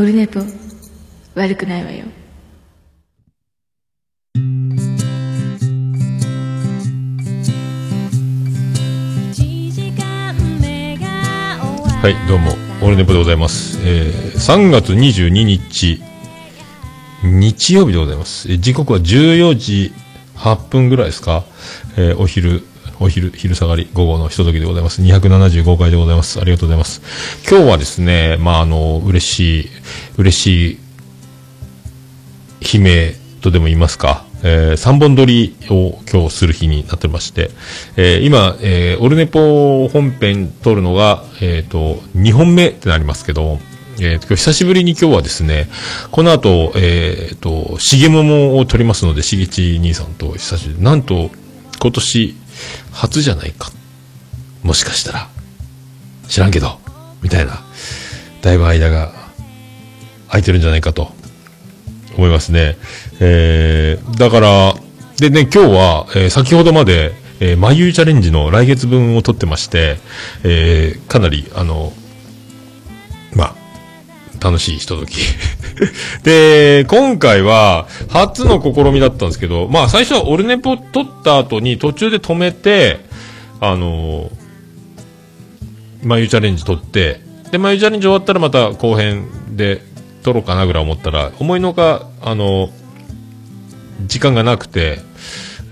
オルネポ悪くないわよはい、どうも、オルネポでございます。えー、3月22日、日曜日でございます。えー時刻は14時8分ぐらいですか、えーお昼、お昼、昼下がり、午後のひとときでございます。275回でございます。ありがとうございます。今日はですね、まあ、あの、嬉しい、嬉しい悲鳴とでも言いますか、えー、3本撮りを今日する日になってまして、えー今、えーオルネポ本編撮るのが、えっ、と、2本目ってなりますけど、えーと今日久しぶりに今日はですね、この後、えっ、と、しげももを撮りますので、しげち兄さんと久しぶり。なんと、今年、初じゃないか。もしかしたら、知らんけど、みたいな、だいぶ間が空いてるんじゃないかと思いますね。えー、だから、でね、今日は、えー先ほどまで、えー、眉チャレンジの来月分を撮ってまして、えーかなり、あの、楽しいひととき。で、今回は、初の試みだったんですけど、まあ、最初はオルネポ撮った後に途中で止めて、あの眉チャレンジ撮って、で、眉チャレンジ終わったらまた後編で撮ろうかなぐらい思ったら、思いのほか、あの、時間がなくて、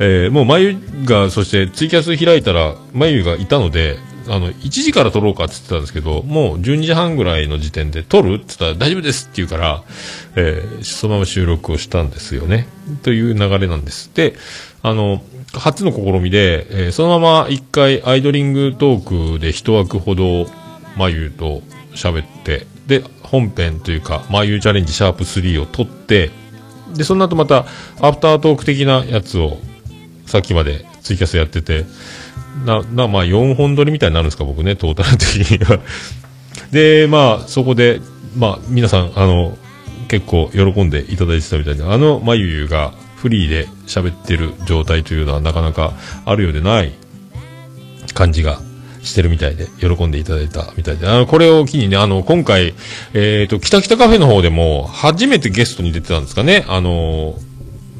えーもう眉が、そしてツイキャス開いたら、眉がいたので、あの、1時から撮ろうかって言ってたんですけど、もう12時半ぐらいの時点で撮るって言ったら大丈夫ですって言うから、えーそのまま収録をしたんですよね。という流れなんです。で、あの、初の試みで、えーそのまま一回アイドリングトークで一枠ほど、眉と喋って、で、本編というか、眉チャレンジシャープ3を撮って、で、その後また、アフタートーク的なやつを、さっきまでツイキャスやってて、な、な、まあ4本撮りみたいになるんですか、僕ね、トータル的には。で、まあ、そこで、まあ、皆さん、あの、結構喜んでいただいてたみたいで、あの、まゆゆがフリーで喋ってる状態というのはなかなかあるようでない感じがしてるみたいで、喜んでいただいたみたいで、あの、これを機にね、あの、今回、えっ、と、北北カフェの方でも、初めてゲストに出てたんですかね、あの、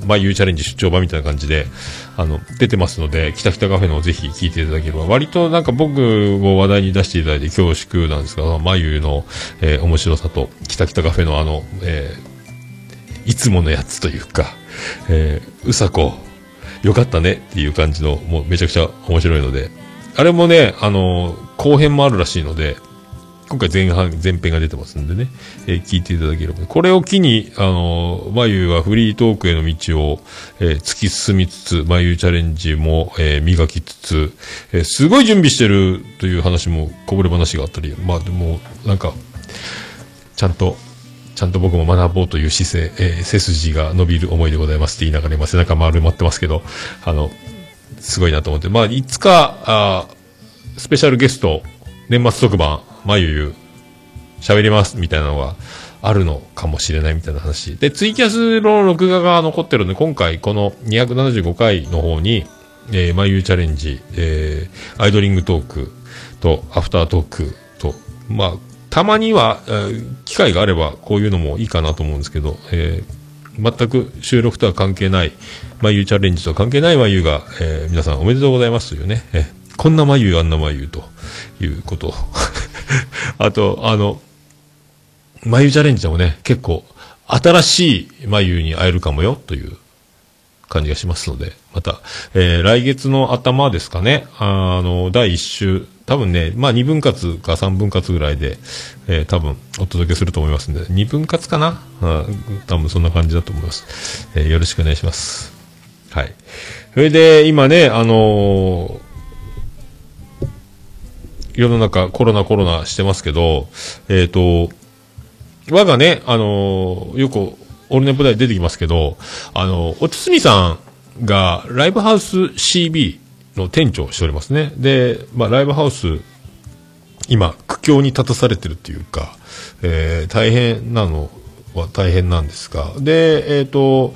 まあ、ゆうチャレンジ出張版みたいな感じで、あの、出てますので、北北カフェのをぜひ聞いていただければ、割となんか僕を話題に出していただいて恐縮なんですが、まゆの、えー面白さと、北北カフェのあの、えーいつものやつというか、えーうさこ、よかったねっていう感じの、もうめちゃくちゃ面白いので、あれもね、あの後編もあるらしいので、今回前半、前編が出てますんでね、えー聞いていただければ。これを機に、あのまゆはフリートークへの道を、えー突き進みつつ、まゆチャレンジも、えー磨きつつ、えーすごい準備してるという話も、こぼれ話があったり、まあでも、なんか、ちゃんと、ちゃんと僕も学ぼうという姿勢、えー背筋が伸びる思いでございますって言いながら今背中丸まってますけど、あの、すごいなと思って、まあ、いつか、あスペシャルゲスト、年末特番、まゆ、喋ります、みたいなのがあるのかもしれないみたいな話。で、ツイキャスの録画が残ってるんで、今回この275回の方に、えー、まゆチャレンジ、えー、アイドリングトークと、アフタートークと、まあ、たまには、えー機会があれば、こういうのもいいかなと思うんですけど、えー全く収録とは関係ない、まゆチャレンジとは関係ないまゆが、えー皆さんおめでとうございますというね、えこんなまゆ、あんなまゆということ。あと、あの、まゆチャレンジでもね、結構、新しいまゆに会えるかもよ、という感じがしますので、また、えー来月の頭ですかね、あの、第1週、多分ね、まあ2分割か3分割ぐらいで、えー多分お届けすると思いますんで、2分割かな？うん、多分そんな感じだと思います。えーよろしくお願いします。はい。それで、今ね、あのー世の中コロナコロナしてますけど、えっ、と、我がね、あのーよく、オールネポで出てきますけど、あのおつすみさんが、ライブハウス CB の店長をしておりますね。で、まあ、ライブハウス、今、苦境に立たされてるっていうか、えー大変なのは大変なんですが、で、えっ、と、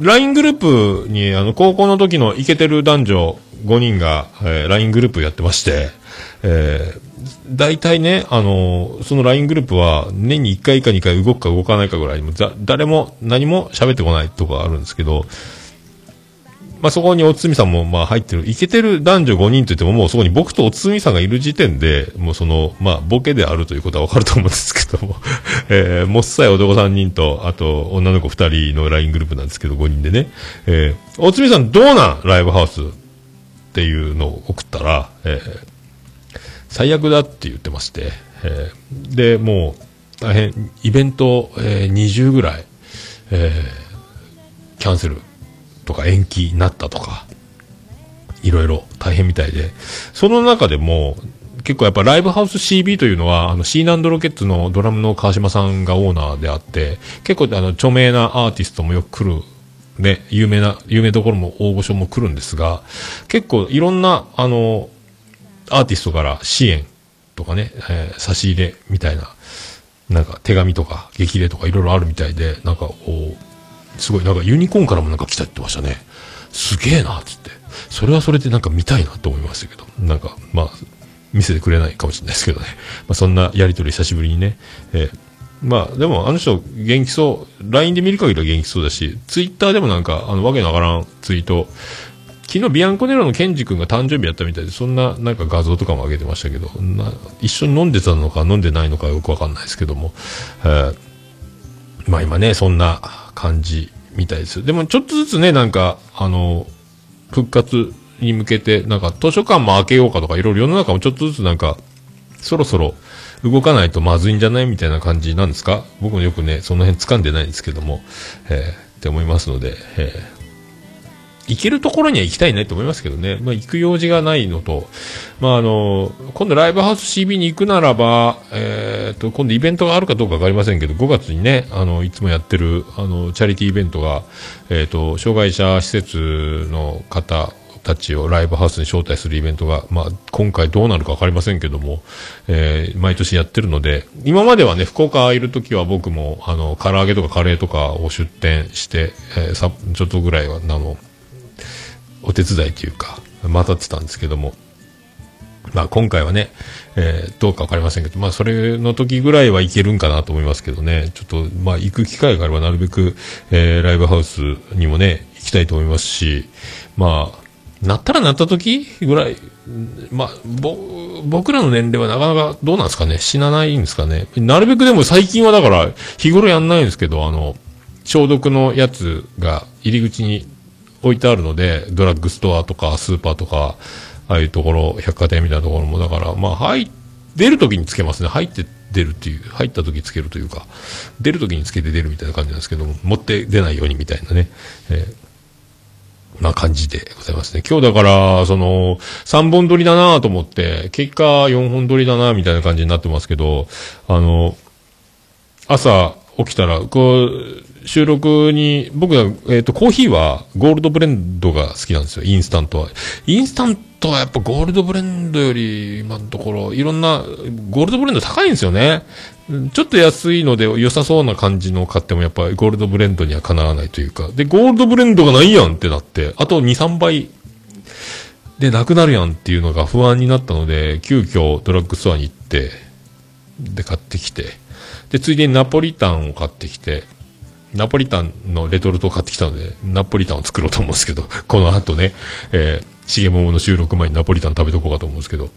LINE グループに、あの、高校の時のイケてる男女5人が、えー LINE グループやってまして、えー大体ね、あの、その LINE グループは年に1回か2回動くか動かないかぐらいも誰も何も喋ってこないとかあるんですけど、まあ、そこにおつみさんもまあ入ってる、いけてる男女5人といってももうそこに僕とおつみさんがいる時点で、もうその、まあ、ボケであるということはわかると思うんですけども、えー、もっさい男3人と、あと女の子2人の LINE グループなんですけど、5人でね、えー、おつみさんどうなんライブハウスっていうのを送ったら、えー、最悪だって言ってまして、えー、で、もう、大変、イベント、えー、20ぐらい、えー、キャンセルとか延期になったとか、いろいろ大変みたいで、その中でも、結構やっぱライブハウス CB というのは、あの、シーナンドロケッツのドラムの川島さんがオーナーであって、結構あの、著名なアーティストもよく来る、ね、有名な、有名どころも大御所も来るんですが、結構いろんな、あの、アーティストから支援とかね、えー、差し入れみたいな、なんか手紙とか激励とかいろいろあるみたいで、なんかこう、すごい、なんかユニコーンからもなんか来たって言ってましたね。すげえな、つって。それはそれでなんか見たいなと思いましたけど、なんか、まあ、見せてくれないかもしれないですけどね。まあ、そんなやりとり久しぶりにね。えー、まあ、でもあの人元気そう。LINE で見る限りは元気そうだし、Twitter でもなんか、あの、わけのわからんツイート、昨日ビアンコネロのケンジ君が誕生日やったみたいで、そんななんか画像とかも上げてましたけど、な一緒に飲んでたのか飲んでないのかよくわかんないですけども、えー、まあ今ね、そんな感じみたいです。でもちょっとずつね、なんか、あの、復活に向けて、なんか図書館も開けようかとか、いろいろ世の中もちょっとずつなんか、そろそろ動かないとまずいんじゃないみたいな感じなんですか？僕もよくね、その辺掴んでないんですけども、えー、って思いますので、えー、行けるところには行きたいねと思いますけどね。まあ、行く用事がないのと、まあ、あの、今度ライブハウス CB に行くならば、えっ、と、今度イベントがあるかどうかわかりませんけど、5月にね、あの、いつもやってる、あの、チャリティーイベントが、えっ、と、障害者施設の方、たちをライブハウスに招待するイベントが、まあ、今回どうなるか分かりませんけども、えー、毎年やってるので、今まではね、福岡いるときは僕も、あの、唐揚げとかカレーとかを出店して、えー、さ、ちょっとぐらいは、あの、お手伝いというか、待たってたんですけども、まあ今回はね、えー、どうかわかりませんけど、まあそれの時ぐらいはいけるんかなと思いますけどね、ちょっとまあ行く機会があればなるべく、えー、ライブハウスにもね、行きたいと思いますし、まあ、なったらなった時ぐらい、まあ、ぼ、僕らの年齢はなかなかどうなんですかね？死なないんですかね？なるべくでも最近はだから日頃やんないんですけど、あの、消毒のやつが入り口に置いてあるので、ドラッグストアとかスーパーとか、ああいうところ、百貨店みたいなところも、だから、まあ、入、出るときにつけますね。入って出るっていう、入ったときつけるというか、出るときにつけて出るみたいな感じなんですけども、持って出ないようにみたいなね、えー、まあ感じでございますね。今日だから、その、3本撮りだなと思って、結果4本撮りだなみたいな感じになってますけど、あの、朝起きたら、こう、収録に、僕は、えっ、ー、と、コーヒーはゴールドブレンドが好きなんですよ、インスタントは。インスタントはやっぱゴールドブレンドより、今のところ、いろんな、ゴールドブレンド高いんですよね。ちょっと安いので良さそうな感じの買ってもやっぱりゴールドブレンドにはかなわないというか。で、ゴールドブレンドがないやんってなって、あと2、3倍でなくなるやんっていうのが不安になったので、急遽ドラッグストアに行って、で、買ってきて、で、ついでにナポリタンを買ってきて、ナポリタンのレトルトを買ってきたので、ナポリタンを作ろうと思うんですけど、この後ね、えー、しげももの収録前にナポリタン食べとこうかと思うんですけど、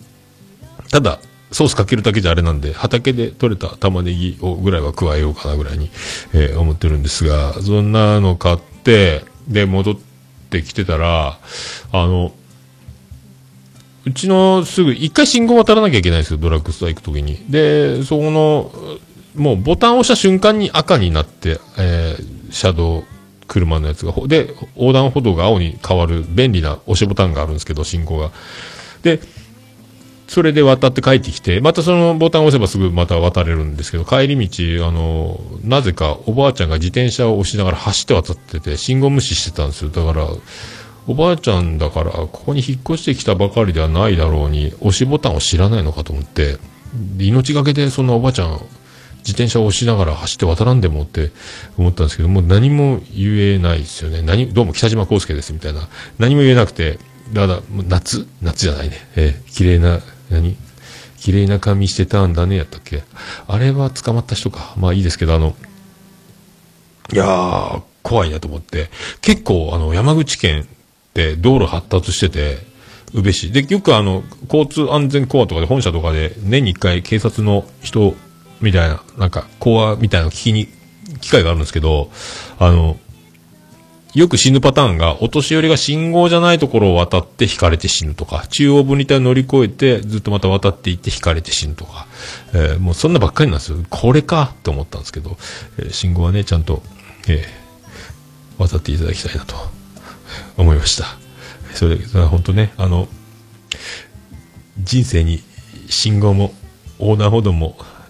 ただ、ソースかけるだけじゃあれなんで、畑で採れた玉ねぎをぐらいは加えようかなぐらいに、えー、思ってるんですが、そんなの買って、で、戻ってきてたら、あの、うちのすぐ、一回信号渡らなきゃいけないんですよ、ドラッグストア行くときに。で、そこの、もうボタンを押した瞬間に赤になって、えー、車道、車のやつが、で、横断歩道が青に変わる便利な押しボタンがあるんですけど、信号が。で、それで渡って帰ってきて、またそのボタンを押せばすぐまた渡れるんですけど、帰り道、あの、なぜかおばあちゃんが自転車を押しながら走って渡ってて、信号無視してたんですよ。だから、おばあちゃんだから、ここに引っ越してきたばかりではないだろうに、押しボタンを知らないのかと思って、命がけでそんなおばあちゃん、自転車を押しながら走って渡らんでもって思ったんですけど、もう何も言えないですよね。何、どうも北島康介ですみたいな。何も言えなくて、だから、夏夏じゃないね。えー、綺麗な、何？綺麗な髪してたんだね、やったっけ？あれは捕まった人か。まあいいですけど、あの、いやー、怖いなと思って。結構、あの、山口県って道路発達してて、宇部市。で、よくあの、交通安全コアとかで、本社とかで、年に一回警察の人、みたいな、なんか、コアみたいな聞きに、機会があるんですけど、あの、よく死ぬパターンが、お年寄りが信号じゃないところを渡って引かれて死ぬとか、中央分離帯を乗り越えて、ずっとまた渡っていって引かれて死ぬとか、えーもうそんなばっかりなんですよ。これかって思ったんですけど、えー信号はね、ちゃんと、えー渡っていただきたいなと思いました。それ本当ね、あの、人生に信号も横断歩道も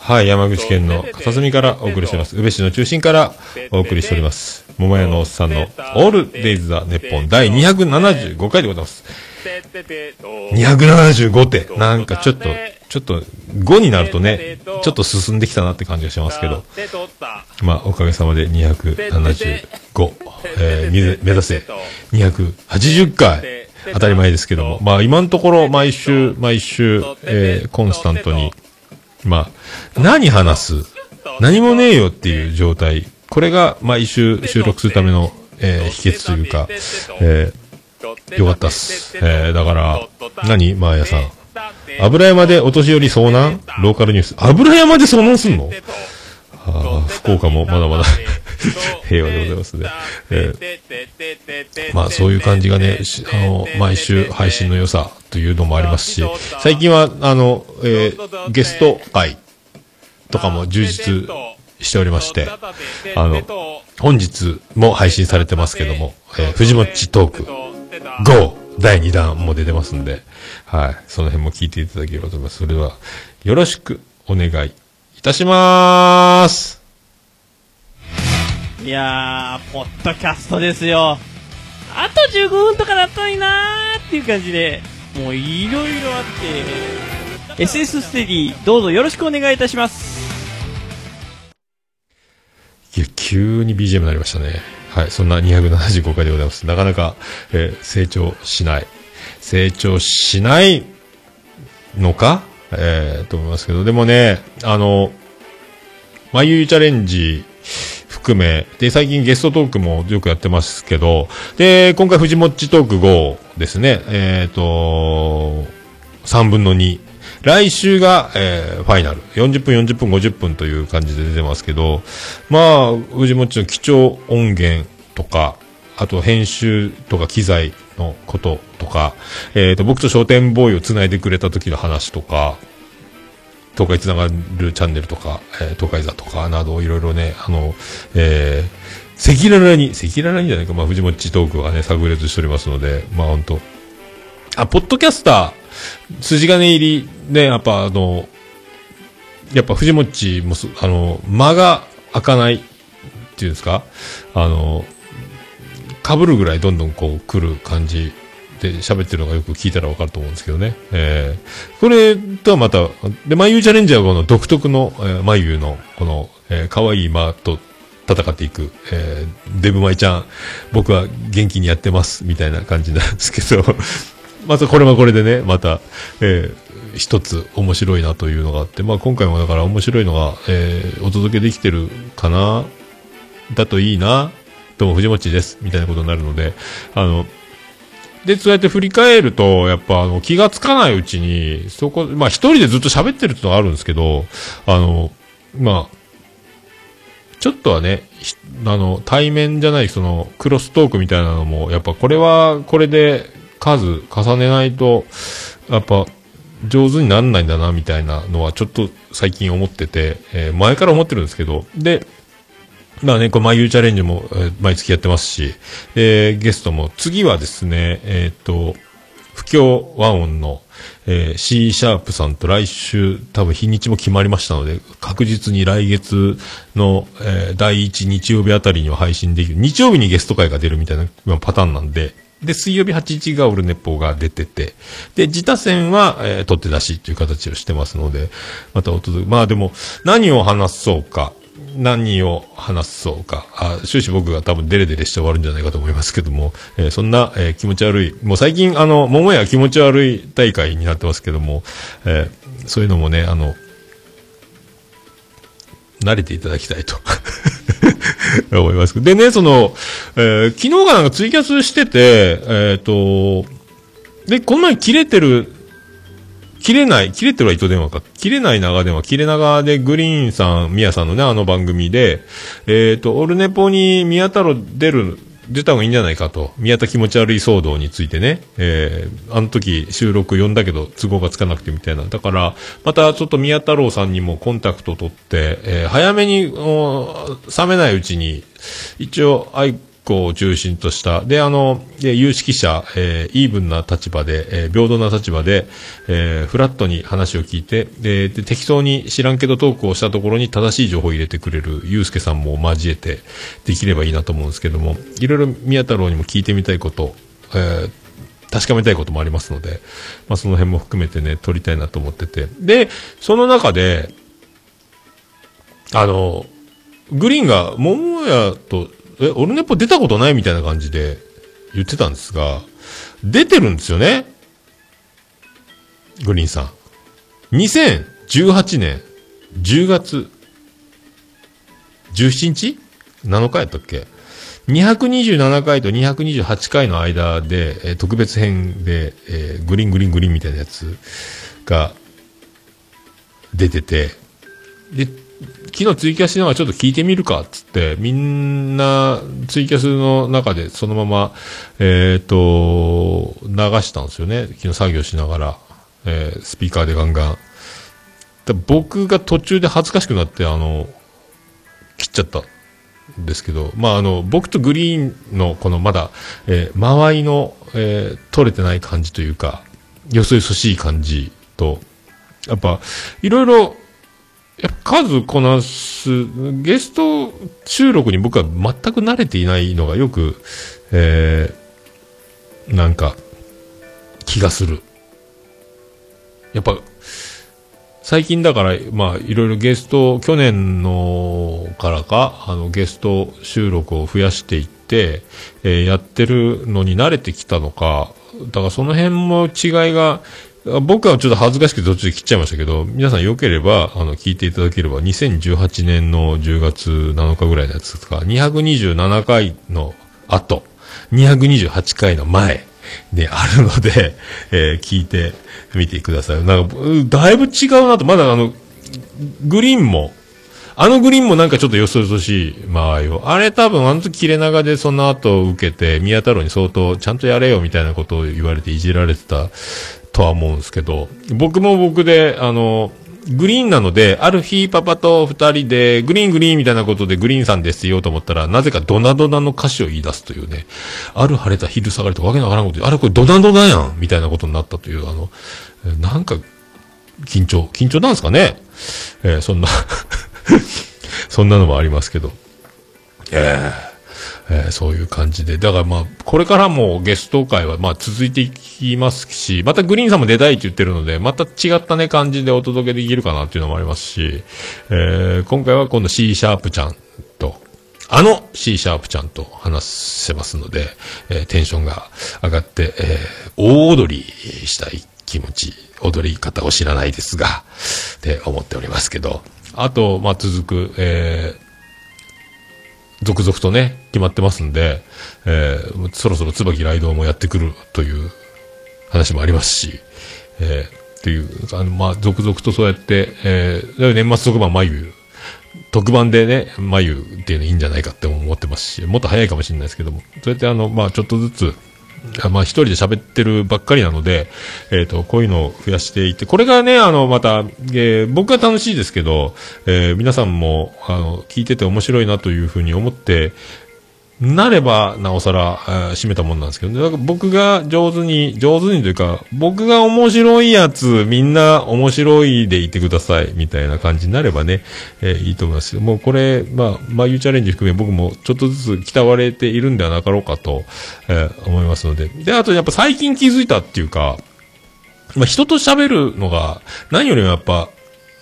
はい、山口県の片隅からお送りしております。宇部市の中心からお送りしております。桃屋のおっさんのオールデイズ・ザ・ネッポン第275回でございます。275って、なんかちょっと、ちょっと5になるとね、ちょっと進んできたなって感じがしますけど、まあ、おかげさまで275、えーみ目指せ。280回、当たり前ですけども、まあ、今のところ毎週、毎週、えーコンスタントに、まあ、何話す？何もねえよっていう状態。これが毎週収録するための、えー秘訣というか、えーよかったっす。えーだから、何マーヤさん？油山でお年寄り遭難？ローカルニュース。油山で遭難すんの？福岡もまだまだ 平和でございますね。えーまあそういう感じがね、しあの、毎週配信の良さというのもありますし、最近は、あの、えーゲスト会とかも充実しておりまして、あの、本日も配信されてますけども、えー、藤もっちトーク GO! 第2弾も出てますんで、はい。その辺も聞いていただければと思います。それでは、よろしくお願いいたしまーす。いやー、ポッドキャストですよ。あと15分とかだったのになーっていう感じで、もういろいろあって、SS ステディ、どうぞよろしくお願いいたします。いや、急に BGM になりましたね。はい、そんな275回でございます。なかなか、えー成長しない。成長しないのかえー、と思いますけど、でもね、あの、まゆゆチャレンジ含め、で、最近ゲストトークもよくやってますけど、で、今回藤もっちトーク5ですね、えっ、と、3分の2。来週が、えーファイナル。40分、40分、50分という感じで出てますけど、まあ、藤もっちの貴重音源とか、あと編集とか機材のことか、えっ、と、僕と商店ボーイを繋いでくれた時の話とか、東海つながるチャンネルとか、えー東海座とかなどいろいろね、赤裸々に、赤裸々にじゃないか、まあ、藤もちトークがね、炸裂しておりますので、まあ、本当あ、ポッドキャスター、筋金入り、ね、やっぱあの、やっぱ藤もちも、あの、間が開かないっていうんですかあの、被るぐらいどんどんこう来る感じで喋ってるのがよく聞いたらわかると思うんですけどね。えー、これとはまた、で、眉チャレンジャーこの独特の、えー、眉のこの、えー、可愛い間と戦っていく、えー、デブマイちゃん、僕は元気にやってます、みたいな感じなんですけど、またこれはこれでね、また、えー、一つ面白いなというのがあって、まあ今回もだから面白いのが、えー、お届けできてるかな、だといいな、どうも藤持です、みたいなことになるので、あの、で、そうやって振り返ると、やっぱあの気がつかないうちに、そこ、まあ一人でずっと喋ってるってのがあるんですけど、あの、まあ、ちょっとはね、あの、対面じゃない、その、クロストークみたいなのも、やっぱこれは、これで数重ねないと、やっぱ、上手にならないんだな、みたいなのは、ちょっと最近思ってて、えー前から思ってるんですけど、で、まあね、これ、眉チャレンジも、えー毎月やってますし、えーゲストも、次はですね、えーっと、不協和音の、えー C シャープさんと来週、多分日にちも決まりましたので、確実に来月の、えー第1日曜日あたりには配信できる。日曜日にゲスト会が出るみたいなパターンなんで、で、水曜日8時がオルネポが出てて、で、自他戦は、えー取って出しっていう形をしてますので、またお届け、まあでも、何を話そうか、何を話そうか、あ終始僕が多分デレデレして終わるんじゃないかと思いますけども、えーそんな、えー気持ち悪い、もう最近あの、桃屋気持ち悪い大会になってますけども、えーそういうのもね、あの、慣れていただきたいと 思います。でね、その、えー昨日がなんかツイキャスしてて、えっ、と、で、この前切れてる、切れない、切れてるは糸電話か。切れない長電話、切れ長でグリーンさん、宮さんのね、あの番組で、えっ、と、オルネポに宮太郎出る、出た方がいいんじゃないかと。宮田気持ち悪い騒動についてね。えー、あの時収録呼んだけど都合がつかなくてみたいな。だから、またちょっと宮太郎さんにもコンタクト取って、えー早めに、お冷めないうちに、一応、子を中心とした、で、あの、で有識者、えーイーブンな立場で、えー平等な立場で、えーフラットに話を聞いて、で、で適当に知らんけどトークをしたところに正しい情報を入れてくれる、ゆうすけさんも交えてできればいいなと思うんですけども、いろいろ宮太郎にも聞いてみたいこと、えー確かめたいこともありますので、まあ、その辺も含めてね、撮りたいなと思ってて。で、その中で、あの、グリーンが、桃屋と、え、オルネポ出たことないみたいな感じで言ってたんですが、出てるんですよね。グリーンさん。2018年10月17日 ?7 日やったっけ？227回と228回の間で、えー特別編で、えーグリーングリーングリーンみたいなやつが出てて、で、昨日ツイキャスしながらちょっと聞いてみるかっつって、みんなツイキャスの中でそのまま、えっ、と、流したんですよね。昨日作業しながら、えースピーカーでガンガン。で僕が途中で恥ずかしくなって、あの、切っちゃったんですけど、まあ、あの、僕とグリーンのこのまだ、えー間合いの、えー取れてない感じというか、よそよそしい感じと、やっぱ、いろいろ、数こなす、ゲスト収録に僕は全く慣れていないのがよく、えーなんか、気がする。やっぱ、最近だから、まあ、いろいろゲスト、去年のからか、あの、ゲスト収録を増やしていって、えーやってるのに慣れてきたのか、だからその辺も違いが、僕はちょっと恥ずかしくて途中で切っちゃいましたけど、皆さん良ければ、あの、聞いていただければ、2018年の10月7日ぐらいのやつとか、227回の後、228回の前であるので、えー聞いてみてください。なんか、だいぶ違うなと、まだあの、グリーンも、あのグリーンもなんかちょっとよそよそしい間合いを。あれ多分あの時切れ長でその後受けて、宮太郎に相当ちゃんとやれよみたいなことを言われていじられてたとは思うんですけど、僕も僕で、あの、グリーンなので、ある日パパと二人で、グリーングリーンみたいなことでグリーンさんですって言おうと思ったら、なぜかドナドナの歌詞を言い出すというね、ある晴れた昼下がりとかわけのわからんことで、あれこれドナドナやんみたいなことになったという、あの、なんか、緊張、緊張なんですかね？えーそんな、そんなのもありますけど。えーえーそういう感じで。だからまあ、これからもゲスト会はまあ続いていきますし、またグリーンさんも出たいって言ってるので、また違ったね感じでお届けできるかなっていうのもありますし、えー今回は今度 C シャープちゃんと、あの C シャープちゃんと話せますので、えーテンションが上がって、え大踊りしたい気持ち、踊り方を知らないですが、って思っておりますけど、あと、まあ、続く、えー続々とね、決まってますんで、えーそろそろ椿ライドもやってくるという話もありますし、えーっていう、あの、まあ、続々とそうやって、えー年末特番眉、特番でね、眉っていうのいいんじゃないかって思ってますし、もっと早いかもしれないですけども、そうやってあの、まあ、ちょっとずつ、まあ、一人で喋ってるばっかりなので、えっ、と、こういうのを増やしていって、これがね、あの、また、えー僕は楽しいですけど、えー皆さんも、あの、聞いてて面白いなというふうに思ってなれば、なおさら、えー締めたもんなんですけど、ねだから僕が上手に、上手にというか、僕が面白いやつ、みんな面白いでいてください、みたいな感じになればね、えーいいと思いますもうこれ、まあ、眉チャレンジ含め僕もちょっとずつ鍛われているんではなかろうかと、えー思いますので。で、あとやっぱ最近気づいたっていうか、まあ、人と喋るのが、何よりもやっぱ、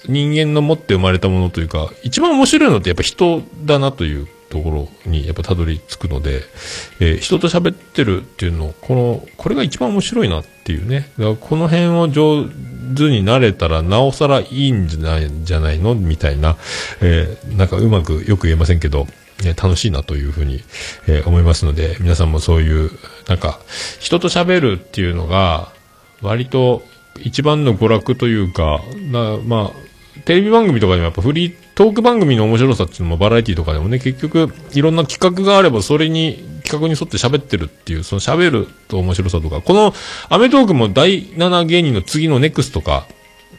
人間の持って生まれたものというか、一番面白いのってやっぱ人だなというところにやっぱたどり着くので、えー人と喋ってるっていうの、この、これが一番面白いなっていうね。だからこの辺を上手になれたら、なおさらいいんじゃない、じゃないのみたいな、えーなんかうまくよく言えませんけど、ね楽しいなというふうに、えー思いますので、皆さんもそういう、なんか、人と喋るっていうのが、割と一番の娯楽というか、なまあ、テレビ番組とかでもやっぱフリートーク番組の面白さっていうのもバラエティとかでもね、結局いろんな企画があればそれに、企画に沿って喋ってるっていう、その喋ると面白さとか、このアメトークも第7芸人の次のネクスとか、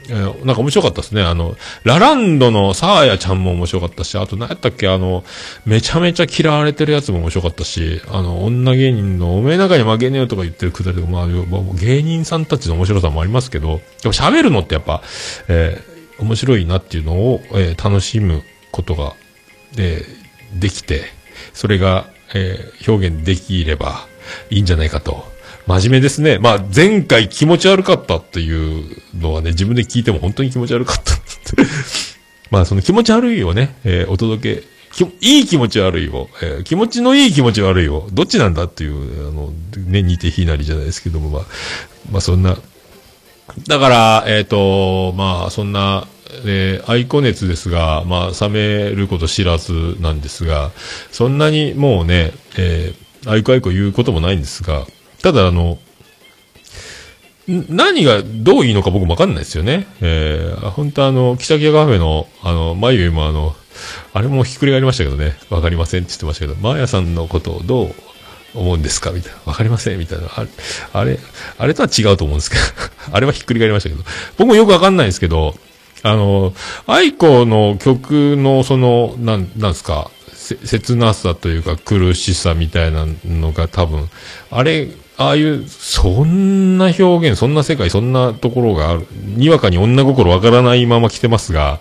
えーなんか面白かったですね。あの、ラランドのサーヤちゃんも面白かったし、あと何やったっけ、あの、めちゃめちゃ嫌われてるやつも面白かったし、あの、女芸人のおめえ中に負けねえよとか言ってるくだりとか、まあ、まあ芸人さんたちの面白さもありますけど、でも喋るのってやっぱ、えー面白いなっていうのを、えー楽しむことが、で、できて、それが、えー表現できればいいんじゃないかと。真面目ですね。まあ、前回気持ち悪かったっていうのはね、自分で聞いても本当に気持ち悪かったって。まあ、その気持ち悪いをね、えーお届け、いい気持ち悪いを、えー気持ちのいい気持ち悪いを、どっちなんだっていう、あの、ね、似て非なりじゃないですけども、まあ、まあ、そんな、だから、えっ、と、まあ、そんな、えー、愛子熱ですが、まあ、冷めること知らずなんですが、そんなにもうね、えー、愛子愛子言うこともないんですが、ただ、あの、何がどういいのか僕もわかんないですよね。えー、本当あの、キタキタカフェの、あの、まゆゆもあの、あれもひっくり返りましたけどね、わかりませんって言ってましたけど、まーやさんのことをどう思うんですか？みたいな。わかりません？みたいな。あれ、あれ、あれとは違うと思うんですけど、あれはひっくり返りましたけど、僕もよくわかんないんですけど、あの、愛子の曲のその、なん、なんですか、切なさというか苦しさみたいなのが多分、あれ、ああいう、そんな表現、そんな世界、そんなところがある、にわかに女心わからないまま来てますが、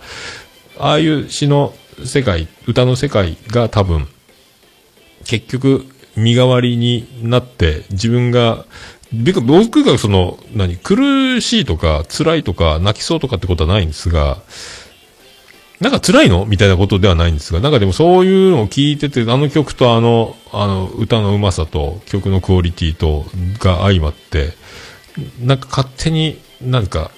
ああいう詩の世界、歌の世界が多分、結局、身代わりになって、自分が、僕がその、何、苦しいとか、辛いとか、泣きそうとかってことはないんですが、なんか辛いの？みたいなことではないんですが、なんかでもそういうのを聞いてて、あの曲とあの、あの、歌のうまさと曲のクオリティと、が相まって、なんか勝手に、なんか、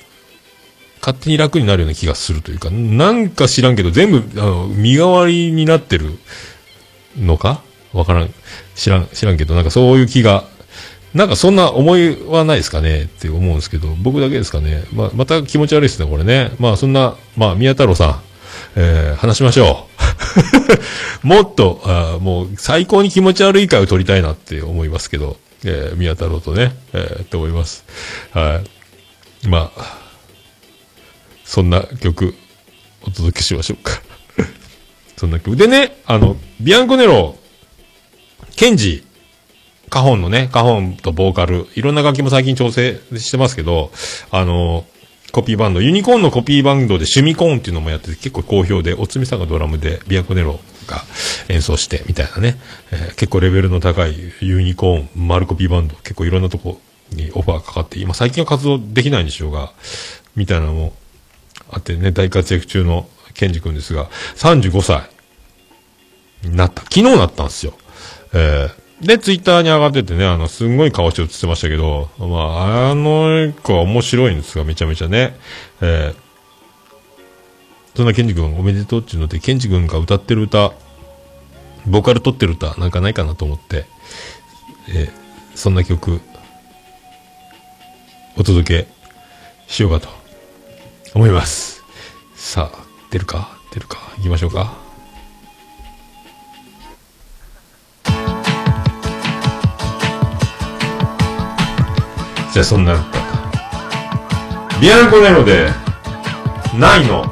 勝手に楽になるような気がするというか、なんか知らんけど、全部、あの、身代わりになってるのか？わからん。知らん、知らんけど、なんかそういう気が、なんかそんな思いはないですかねって思うんですけど、僕だけですかね。まあ、また気持ち悪いですね、これね。まあ、そんな、まあ、宮太郎さん、えー、話しましょう。もっと、あもう、最高に気持ち悪い回を撮りたいなって思いますけど、えー、宮太郎とね、えー、って思います。はい。まあ、そんな曲、お届けしましょうか。そんな曲。でね、あの、ビアンコネロ、ケンジ、カホンのね、カホンとボーカル、いろんな楽器も最近調整してますけど、あの、コピーバンド、ユニコーンのコピーバンドで趣味コーンっていうのもやってて結構好評で、おつみさんがドラムで、ビアコネロが演奏して、みたいなね、えー結構レベルの高いユニコーン、マルコピーバンド、結構いろんなとこにオファーかかって、今最近は活動できないんでしょうが、みたいなのもあってね、大活躍中のケンジ君ですが、35歳になった。昨日なったんですよ。えーで、ツイッターに上がっててね、あの、すんごい顔して映ってましたけど、まあ、あの子は面白いんですが、めちゃめちゃね。えーそんなケンジ君おめでとうっていうので、ケンジ君が歌ってる歌、ボーカル撮ってる歌なんかないかなと思って、えーそんな曲、お届けしようかと思います。さあ、出るか？出るか？行きましょうか。じゃあそんなビアンコネロで、ないの。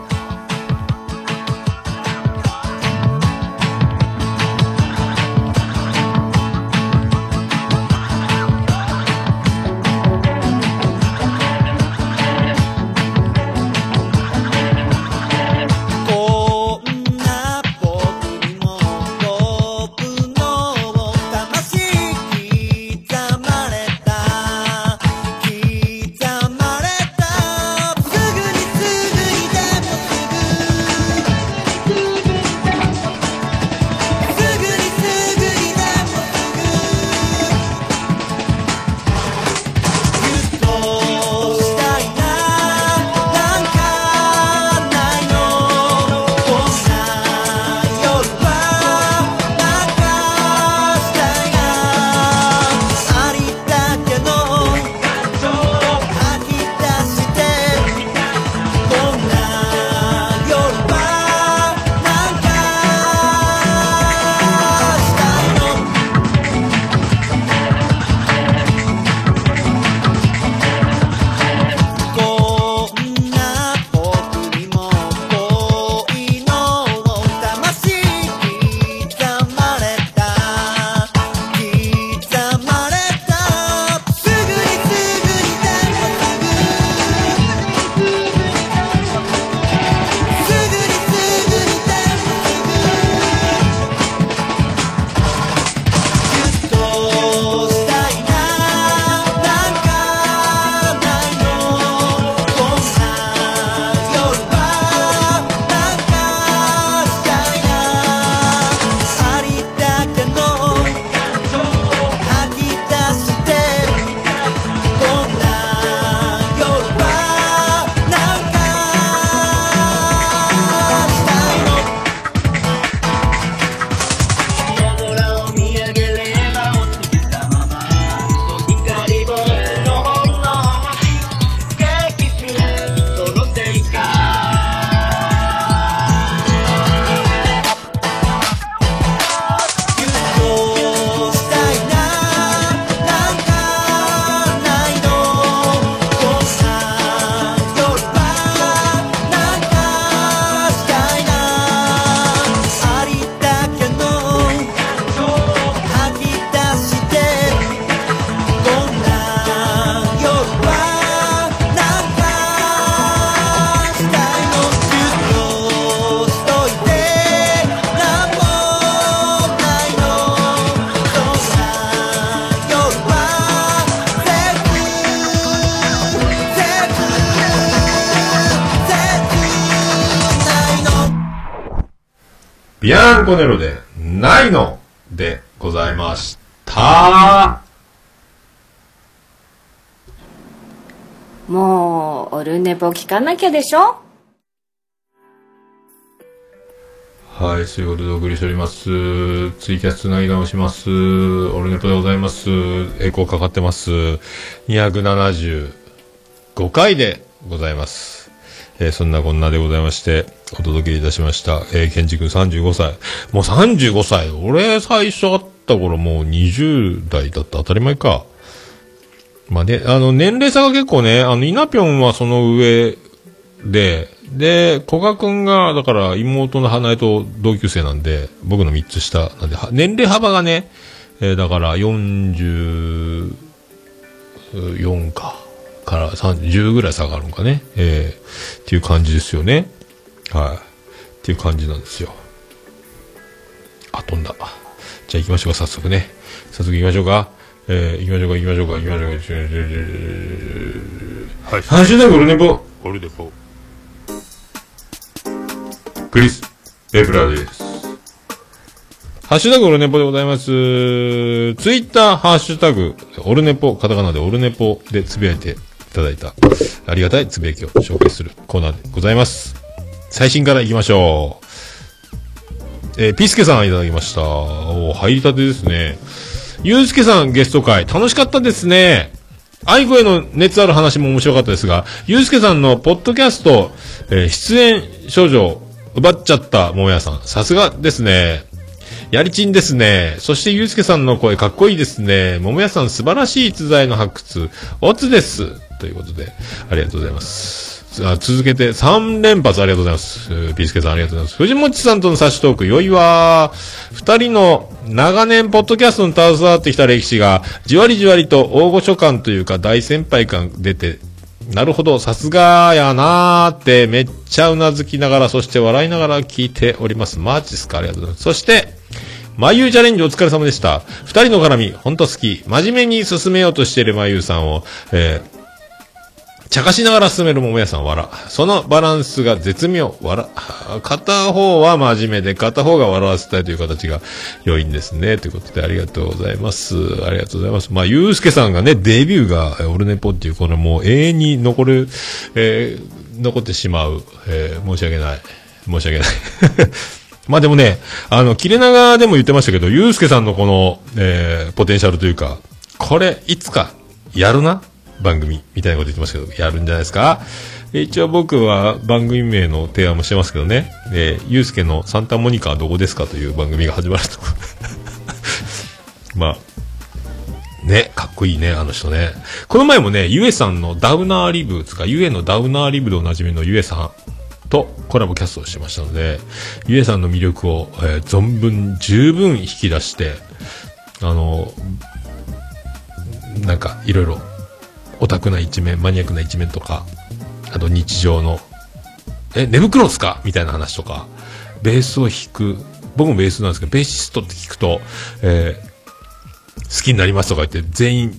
コネロで、ないのでございました。もう、オルネポ聞かなきゃでしょ？はい、そういうことでお送りしております。ツイキャスつなぎ直します。オルネポでございます。エコーかかってます。275回でございます。えーそんなこんなでございまして、お届けいたしました。えー、ケンジ君35歳。もう35歳。俺最初会った頃もう20代だった当たり前か。まあね、あの、年齢差が結構ね、あの、イナピョンはその上で、で、古賀くんが、だから妹の花江と同級生なんで、僕の3つ下なんで、年齢幅がね、えーだから44か、から30ぐらい差がるんかね、えーっていう感じですよね。はい。っていう感じなんですよ。あ、飛んだ。じゃあ行きましょうか、早速ね。早速行きましょうか。えー、行きましょうか、行きましょうか、行きましょうか。はいハッシュタグオルネポ。オルネポクリス・ペプラです。ハッシュタグオルネポでございます。ツイッター、ハッシュタグ、オルネポ、カタカナでオルネポでつぶやいていただいた、ありがたいつぶやきを紹介するコーナーでございます。最新から行きましょう。えーピスケさんいただきました。お入りたてですね。ゆうすけさんゲスト会、楽しかったですね。愛子への熱ある話も面白かったですが、ゆうすけさんのポッドキャスト、えー出演少女奪っちゃった桃屋さん。さすがですね。やりちんですね。そしてゆうすけさんの声かっこいいですね。桃屋さん素晴らしい逸材の発掘。オツです。ということで、ありがとうございます。あ続けて3連発ありがとうございます。うーピースケさんありがとうございます。藤本さんとの差しトーク、良いわー。二人の長年ポッドキャストに携わってきた歴史が、じわりじわりと大御所感というか大先輩感出て、なるほど、さすがやなーってめっちゃうなずきながら、そして笑いながら聞いております。マジですか？ありがとうございます。そして、まゆチャレンジお疲れ様でした。二人の絡み、ほんと好き。真面目に進めようとしているまゆさんを、えー茶化しながら進める桃屋さん笑。そのバランスが絶妙。笑。片方は真面目で、片方が笑わせたいという形が良いんですね。ということで、ありがとうございます。ありがとうございます。まあ、ゆうすけさんがね、デビューが、オルネポっていう、このもう永遠に残る、えー残ってしまう、えー申し訳ない。申し訳ない。まあでもね、あの、切れ長でも言ってましたけど、ゆうすけさんのこの、えーポテンシャルというか、これ、いつか、やるな？番組、みたいなこと言ってましたけど、やるんじゃないですか？一応僕は番組名の提案もしてますけどね、えー、ゆうすけのサンタモニカはどこですかという番組が始まると。まあ、ね、かっこいいね、あの人ね。この前もね、ゆえさんのダウナーリブつか、ゆえのダウナーリブでおなじみのゆえさんとコラボキャストをしてましたので、ゆえさんの魅力を、えー存分、十分引き出して、あの、なんか、いろいろ、オタクな一面、マニアックな一面とか、あと日常の、え、寝袋っすか？みたいな話とか、ベースを弾く、僕もベースなんですけど、ベーシストって聞くと、えー好きになりますとか言って、全員、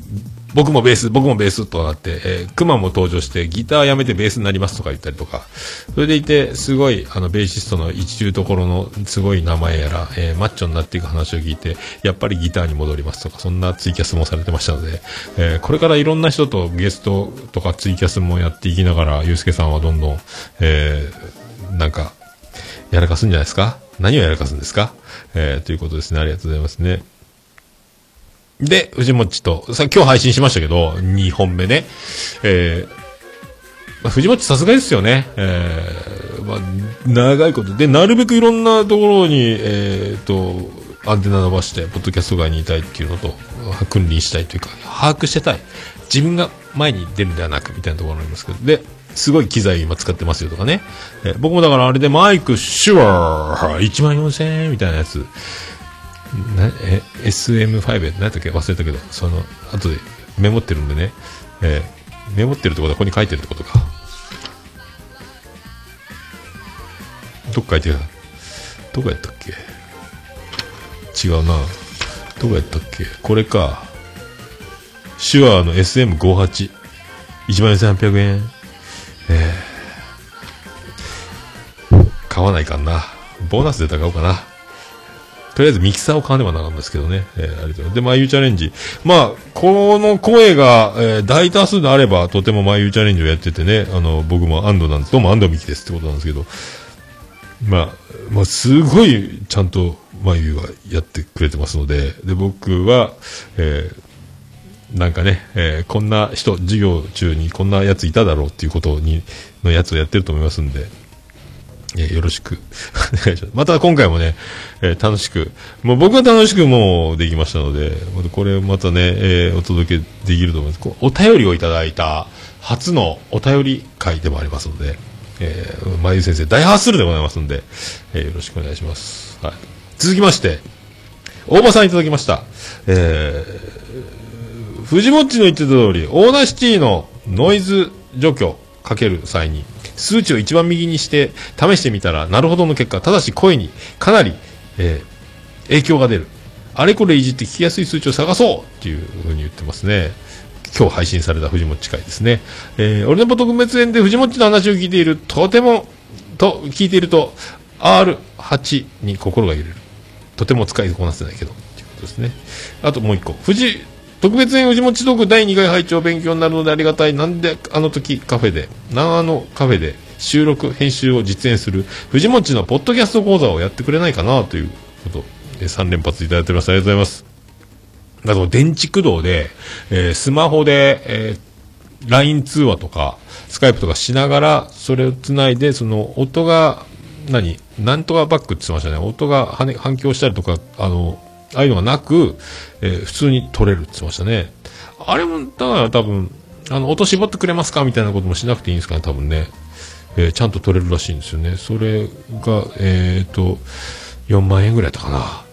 僕もベース、僕もベースとなって、えー、クマも登場して、ギターやめてベースになりますとか言ったりとか、それでいて、すごい、あの、ベーシストの一流ところのすごい名前やら、えーマッチョになっていく話を聞いて、やっぱりギターに戻りますとか、そんなツイキャスもされてましたので、えーこれからいろんな人とゲストとかツイキャスもやっていきながら、ゆうすけさんはどんどん、えーなんか、やらかすんじゃないですか？何をやらかすんですか？えーということですね。ありがとうございますね。で、藤もちと、さ、今日配信しましたけど、2本目ね。えーまあ、藤もちさすがですよね。えーまあ、長いこと。で、なるべくいろんなところに、えーと、アンテナ伸ばして、ポッドキャスト外にいたいっていうのと、君臨したいというか、把握してたい。自分が前に出るんではなく、みたいなところありますけど。で、すごい機材今使ってますよとかね。えー僕もだからあれでマイク、シュワー、1万4000円みたいなやつ。なえ SM5 何やったっけ？忘れたけど、その、後でメモってるんでね、えーメモってるってことはここに書いてるってことか。どっか書いてるどこやったっけ？違うな。どこやったっけ？これか。手話の SM58。14,800円。えー買わないかんな。ボーナスで高おうかな。とりあえずミキサーを買わねばならんですけどね。えー、ありがとうございます。で、まゆチャレンジ。まあ、この声が、えー大多数であれば、とてもまゆチャレンジをやっててね、あの、僕も安藤なんです。どうも安藤美希ですってことなんですけど、まあ、まあ、すごい、ちゃんと、まゆはやってくれてますので、で、僕は、えーなんかね、えーこんな人、授業中にこんなやついただろうっていうことに、のやつをやってると思いますんで、えよろしく お願いします。また今回もね、えー楽しく、もう僕は楽しくもうできましたので、またこれまたね、えーお届けできると思います。お便りをいただいた初のお便り会でもありますので、えー、まゆ先生大ハッスルでございますので、えーよろしくお願いします。はい。続きまして、大場さんいただきました。えー藤もっちの言ってた通り、 Audacity のノイズ除去かける際に、数値を一番右にして試してみたら、なるほどの結果、ただし声にかなり、えー影響が出る。あれこれいじって聞きやすい数値を探そうっていうふうに言ってますね。今日配信された藤もっち会ですね。えー、俺の特別編で藤もっちの話を聞いている、とても、と、聞いていると、R8 に心が揺れる。とても使いこなせないけど、っていうことですね。あともう一個。藤、特別編藤持ちトーク第2回拝聴勉強になるのでありがたい。なんであの時カフェで、長野カフェで収録、編集を実演する？藤持のポッドキャスト講座をやってくれないかなということ、え3連発いただいております。ありがとうございます。あと、電池駆動で、えースマホで、えー LINE 通話とか、スカイプとかしながら、それをつないで、その音が、何？なんとかバックって言ってましたね。音が反響したりとか、あの、ああいうのがなく、えー普通に撮れるって言ってましたね。あれも、だから多分、あの、音絞ってくれますかみたいなこともしなくていいんですかね、多分ね。えーちゃんと撮れるらしいんですよね。それが、えっ、と、4万円ぐらいだったかな。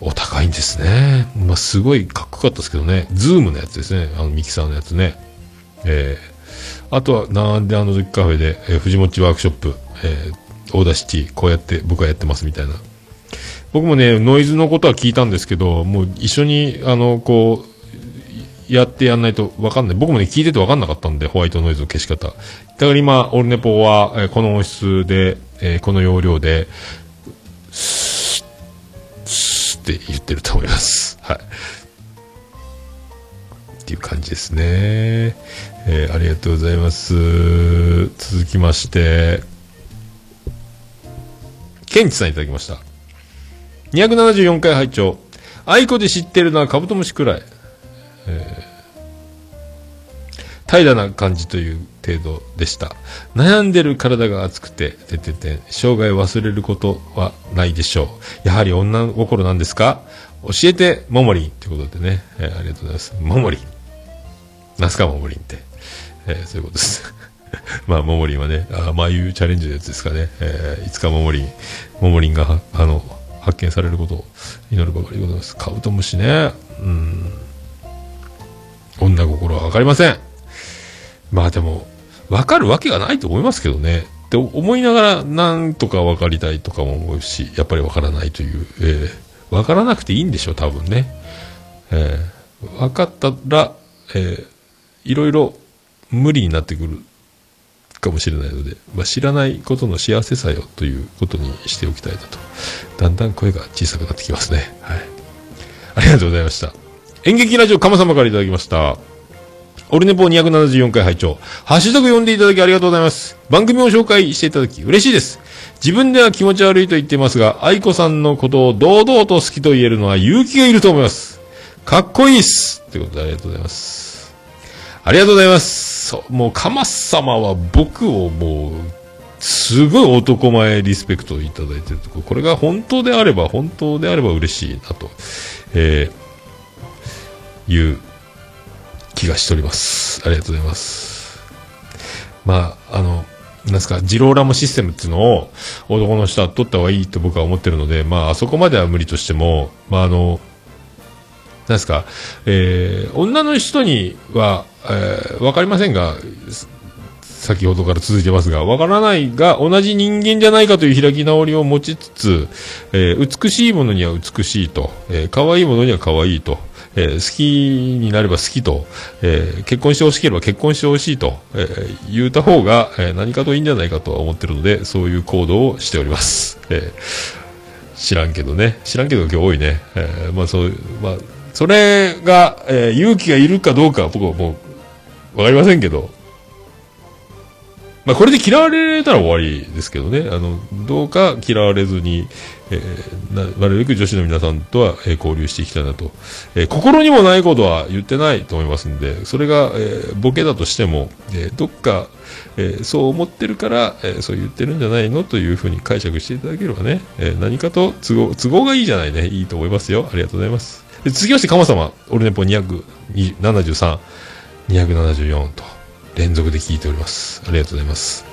お高いんですね。まあ、すごいかっこよかったですけどね。ズームのやつですね。あの、ミキサーのやつね。えー、あとは、なんであの時カフェで、えー、藤もっちワークショップ、えー、 Audacity、こうやって僕はやってますみたいな。僕もね、ノイズのことは聞いたんですけど、もう一緒に、あの、こう、やってやんないとわかんない。僕もね、聞いててわかんなかったんで、ホワイトノイズの消し方。だから今、オルネポは、えーこの音質で、えーこの容量で、スッ、スッって言ってると思います。はい。っていう感じですね。えーありがとうございます。続きまして、ケンチさんいただきました。274回拝聴愛子で知ってるのはカブトムシくらい。えー平らな感じという程度でした。悩んでる体が熱くて、ててて、生涯忘れることはないでしょう。やはり女心なんですか？教えて、ももりんってことでね、えーありがとうございます。ももりん。なんすか、ももりんって。えーそういうことです。まあ、ももりんはね、あまあいうチャレンジのやつですかね。えーいつかももりん、ももりんが、あの、発見されることを祈るばかりでございます。カブトムシね。うん。女心はわかりません。まあでも、わかるわけがないと思いますけどね。って思いながら、なんとかわかりたいとかも思うし、やっぱりわからないという、えーわからなくていいんでしょう、多分ね。えーわかったら、えーいろいろ無理になってくるかもしれないので、まあ、知らないことの幸せさよということにしておきたいなと。だんだん声が小さくなってきますね。はい。ありがとうございました。演劇ラジオ鎌様からいただきました。オルネポ274回拝聴ハッシュタグ読んでいただきありがとうございます。番組を紹介していただき嬉しいです。自分では気持ち悪いと言っていますが、愛子さんのことを堂々と好きと言えるのは勇気がいると思います。かっこいいっすということでありがとうございます。ありがとうございます。そう、もう、かま様は僕をもう、すごい男前リスペクトいただいてるとこ、これが本当であれば、本当であれば嬉しいなと、えー、いう気がしております。ありがとうございます。まあ、あの、なんですか、ジローラモシステムっていうのを男の人は取った方がいいと僕は思ってるので、まあ、あそこまでは無理としても、まあ、あの、ですか、えー女の人には、えーわかりませんが、先ほどから続いてますが、わからないが、同じ人間じゃないかという開き直りを持ちつつ、えー美しいものには美しいと、えー可愛いものには可愛いと、えー好きになれば好きと、えー結婚してほしければ結婚してほしいと、えー言うた方が、え何かといいんじゃないかとは思ってるので、そういう行動をしております。え知らんけどね。知らんけど今日多いね。えまあそういう、まあ、それが、えー勇気がいるかどうかは僕はもう、わかりませんけど、まあこれで嫌われたら終わりですけどね。あの、どうか嫌われずに、えーななるべく女子の皆さんとは、えー交流していきたいなと。えー心にもないことは言ってないと思いますんで、それが、えーボケだとしても、えーどっか、えーそう思ってるから、えーそう言ってるんじゃないのというふうに解釈していただければね、えー何かと都合、都合がいいじゃないね。いいと思いますよ。ありがとうございます。で続きまして、鎌様、オルネポ273、274と、連続で聞いております。ありがとうございます。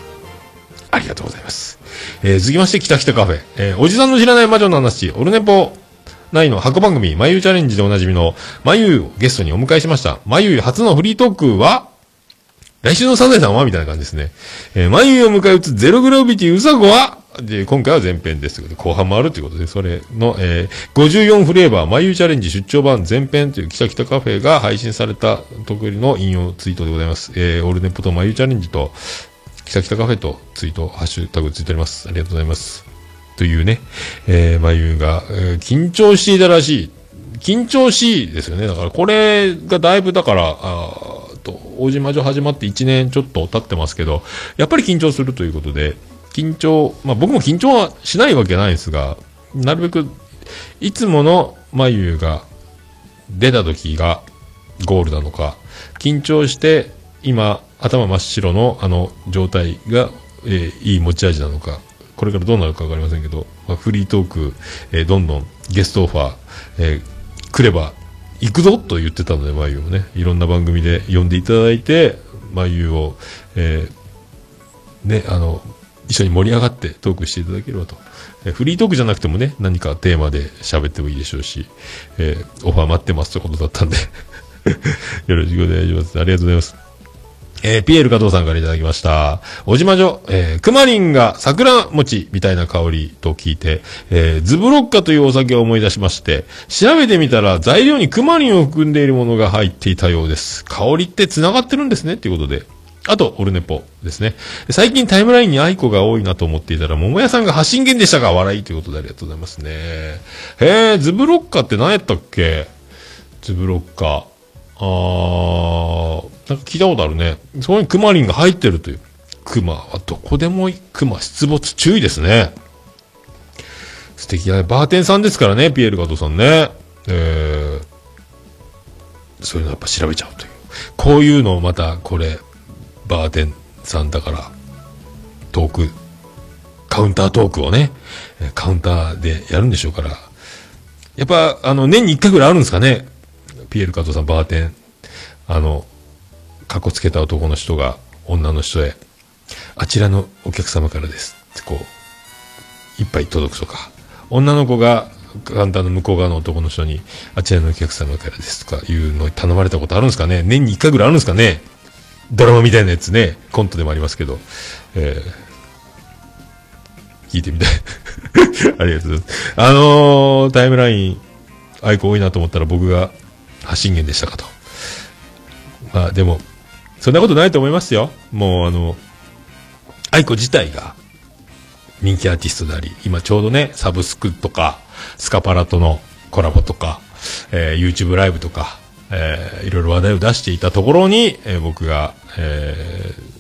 ありがとうございます。えー続きまして、北北カフェ。えーおじさんの知らない魔女の話、オルネポ9の箱番組、まゆチャレンジでおなじみの、まゆをゲストにお迎えしました。まゆ初のフリートークは、来週のサザエさんはみたいな感じですね。えー、眉を迎え撃つゼログラビティうさこはで、今回は前編ですということで、後半もあるということで、それの、えー、54フレーバー、眉チャレンジ出張版前編という北北カフェが配信された特有の引用ツイートでございます。えー、オルネポと眉チャレンジと、北北カフェとツイート、ハッシュタグついております。ありがとうございます。というね、えー、眉が、えー緊張していたらしい。緊張しいですよね。だからこれがだいぶだから、あーと、大島女始まって1年ちょっと経ってますけど、やっぱり緊張するということで、緊張、まあ僕も緊張はしないわけないですが、なるべく、いつもの眉が出た時がゴールなのか、緊張して今頭真っ白のあの状態が、えーいい持ち味なのか、これからどうなるかわかりませんけど、まあ、フリートーク、えーどんどんゲストオファー、えー来れば行くぞと言ってたので、まゆをね、いろんな番組で呼んでいただいて、まゆを、えーね、あの、一緒に盛り上がってトークしていただければと。えフリートークじゃなくてもね、何かテーマで喋ってもいいでしょうし、えーオファー待ってますということだったんで、よろしくお願いします。ありがとうございます。えーピエール加藤さんからいただきました。おじまじょ、えー、クマリンが桜餅みたいな香りと聞いて、えーズブロッカというお酒を思い出しまして、調べてみたら材料にクマリンを含んでいるものが入っていたようです。香りって繋がってるんですねっていうことで。あと、オルネポですね。最近タイムラインにアイコが多いなと思っていたら、桃屋さんが発信源でしたが、笑いということでありがとうございますね。へえ、ズブロッカーって何やったっけ？ズブロッカー。あー、なんか聞いたことあるね。そこにクマリンが入ってるという。クマはどこでもいい。クマ出没注意ですね。素敵なねバーテンさんですからね、ピエール加藤さんね。えー、そういうのやっぱ調べちゃうという。こういうのをまた、これ、バーテンさんだから、トーク、カウンタートークをね、カウンターでやるんでしょうから。やっぱ、あの、年に一回ぐらいあるんですかね。ピエール加藤さん、バーテン。あの、かっこつけた男の人が女の人へ、あちらのお客様からです。ってこう、一杯届くとか。女の子が、カウンターの向こう側の男の人に、あちらのお客様からですとかいうのに頼まれたことあるんですかね年に一回ぐらいあるんですかねドラマみたいなやつね、コントでもありますけど、えー聞いてみたい。ありがとうございます。あのー、タイムライン、アイコ多いなと思ったら僕が発信源でしたかと。まあでも、そんなことないと思いますよ。もうあの、アイコ自体が人気アーティストであり、今ちょうどね、サブスクとか、スカパラとのコラボとか、えー YouTube ライブとか、えーいろいろ話題を出していたところに、えー僕が、えー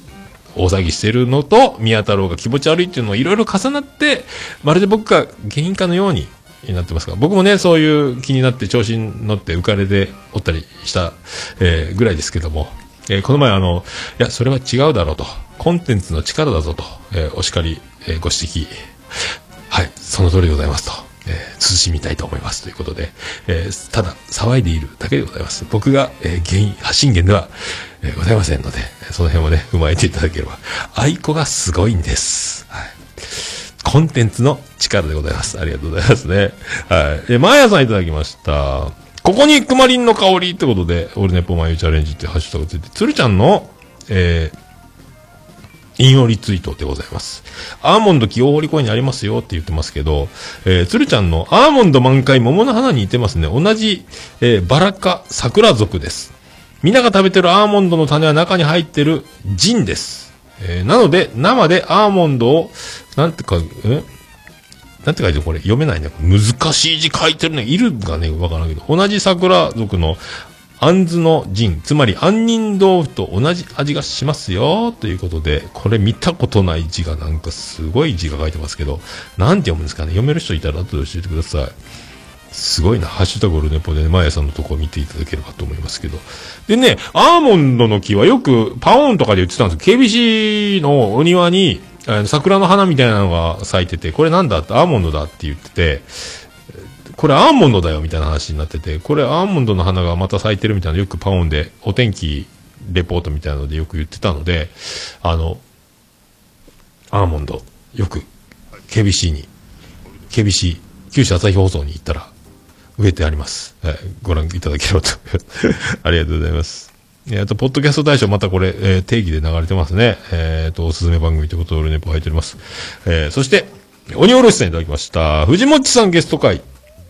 大騒ぎしてるのと、宮太郎が気持ち悪いっていうのをいろいろ重なって、まるで僕が原因かのようになってますが、僕もね、そういう気になって調子に乗って浮かれておったりした、えーぐらいですけども、えーこの前あの、いや、それは違うだろうと、コンテンツの力だぞと、えーお叱り、えーご指摘、はい、その通りでございますと。えー、慎みたいと思いますということで、えーただ騒いでいるだけでございます。僕が、えー原因、発信源では、えございませんので、その辺もね、踏まえていただければ。愛子がすごいんです。はい。コンテンツの力でございます。ありがとうございますね。はい。えー、マーヤさんいただきました。ここにクマリンの香りってことで、オールネポマユチャレンジってハッシュタグついて、つるちゃんの、えー引用リツイートでございます。アーモンド清堀公園にありますよって言ってますけど、えー、鶴ちゃんのアーモンド満開桃の花に似てますね。同じ、えーバラ科桜属です。みんなが食べてるアーモンドの種は中に入ってるジンです。えーなので、生でアーモンドを、なんてか、え？なんて書いてる？これ読めないね。難しい字書いてるね。いるがね、わからんけど。同じ桜族のあんずの陣、つまり杏仁豆腐と同じ味がしますよ、ということで、これ見たことない字がなんかすごい字が書いてますけど、なんて読むんですかね？読める人いたら後で教えてください。すごいな、ハッシュタグオルネポでね、マヤさんのとこを見ていただければと思いますけど。でね、アーモンドの木はよくパオンとかで言ってたんですよ。KBC のお庭に、あの桜の花みたいなのが咲いてて、これなんだって、アーモンドだって言ってて、これアーモンドだよみたいな話になってて、これアーモンドの花がまた咲いてるみたいなよくパオンでお天気レポートみたいなのでよく言ってたので、あの、アーモンド、よく KBC に、KBC、九州朝日放送に行ったら植えてあります。はい、ご覧いただければと。ありがとうございます。えーと、ポッドキャスト大賞、またこれ、えー定義で流れてますね。えっ、と、おすすめ番組ということで、俺ネポ入っております。えーそして、鬼おろしさんいただきました。藤もちさんゲスト会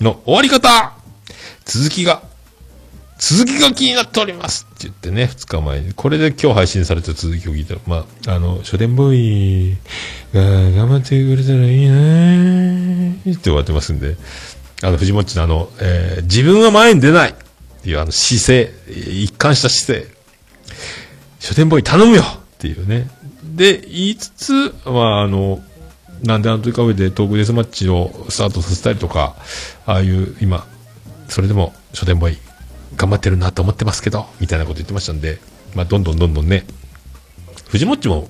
の終わり方。続きが、続きが気になっております。って言ってね、二日前。に。これで今日配信された続きを聞いたら、まあ、あの、書店ボーイが頑張ってくれたらいいなーって終わってますんで、あの、藤もっちのあの、えー自分は前に出ない。っていうあの姿勢、一貫した姿勢。書店ボーイ頼むよ。っていうね。で、言いつつ、まあ、あの、なんであの時カフェでトークデスマッチをスタートさせたりとか、ああいう今、それでも書店ボーイ頑張ってるなと思ってますけど、みたいなこと言ってましたんで、まあ、どんどんどんどんね、藤もっちも、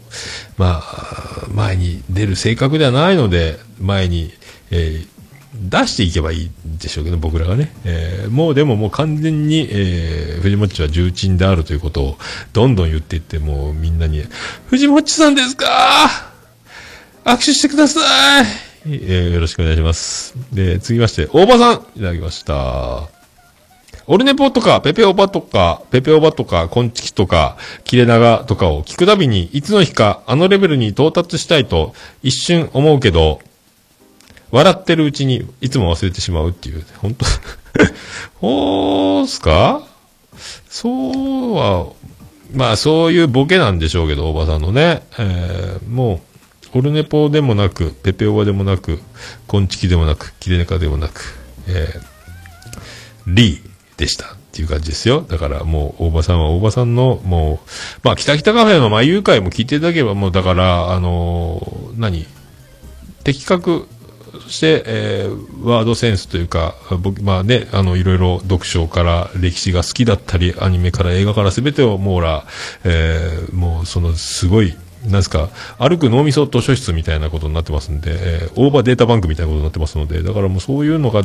まあ、前に出る性格ではないので、前に、えー出していけばいいんでしょうけど、僕らがね。えーもうでももう完全に、えー藤もっちは重鎮であるということを、どんどん言っていって、もうみんなに、藤もっちさんですか握手してください、えーよろしくお願いします。で、続きまして、大場さん、いただきました。オルネポとか、ペペオバとか、ペペオバとか、コンチキとか、キレナガとかを聞くたびに、いつの日かあのレベルに到達したいと一瞬思うけど、笑ってるうちにいつも忘れてしまうっていう、本当 ほーすか？そうは、まあそういうボケなんでしょうけど、おばさんのね。えーもう、オルネポでもなく、ペペオバでもなく、コンチキでもなく、キレネカでもなく、えーリーでしたっていう感じですよ。だからもう、大場さんは大場さんの、もう、まあ、北北カフェのまあ誘拐も聞いていただければ、もうだから、あのー何的確、そして、えーワードセンスというか、僕、まあね、あの、いろいろ読書から歴史が好きだったり、アニメから映画から全てを網羅、えーもうそのすごい、なんすか、歩く脳みそ図書室みたいなことになってますんで、えーオーバーデータバンクみたいなことになってますので、だからもうそういうのが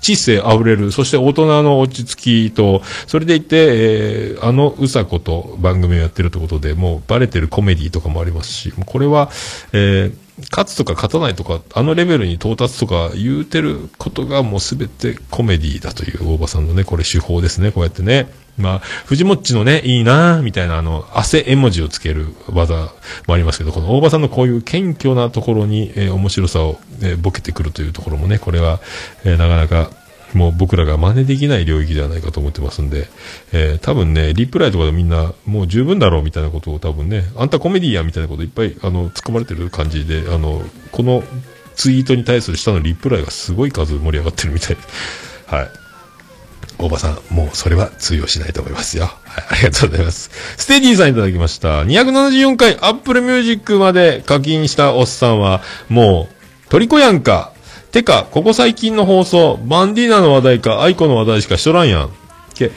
知性あふれる、そして大人の落ち着きと、それでいて、えーあのうさこと番組をやってるということで、もうバレてるコメディとかもありますし、これは、えー勝つとか勝たないとか、あのレベルに到達とか言うてることがもう全てコメディだという大場さんのね、これ手法ですね、こうやってね。まあ、藤もっちのね、いいなみたいなあの、汗絵文字をつける技もありますけど、この大場さんのこういう謙虚なところに、えー面白さを、えーボケてくるというところもね、これは、えーなかなか、もう僕らが真似できない領域ではないかと思ってますんで、えー多分ね、リプライとかでみんな、もう十分だろうみたいなことを多分ね、あんたコメディやみたいなこといっぱい、あの、突っ込まれてる感じで、あの、このツイートに対する下のリプライがすごい数盛り上がってるみたい。はい。大場さん、もうそれは通用しないと思いますよ。はい、ありがとうございます。ステディさんいただきました。274回アップルミュージックまで課金したおっさんは、もう、トリコやんか。てか、ここ最近の放送、バンディーナの話題か、アイコの話題しかしとらんやん。け、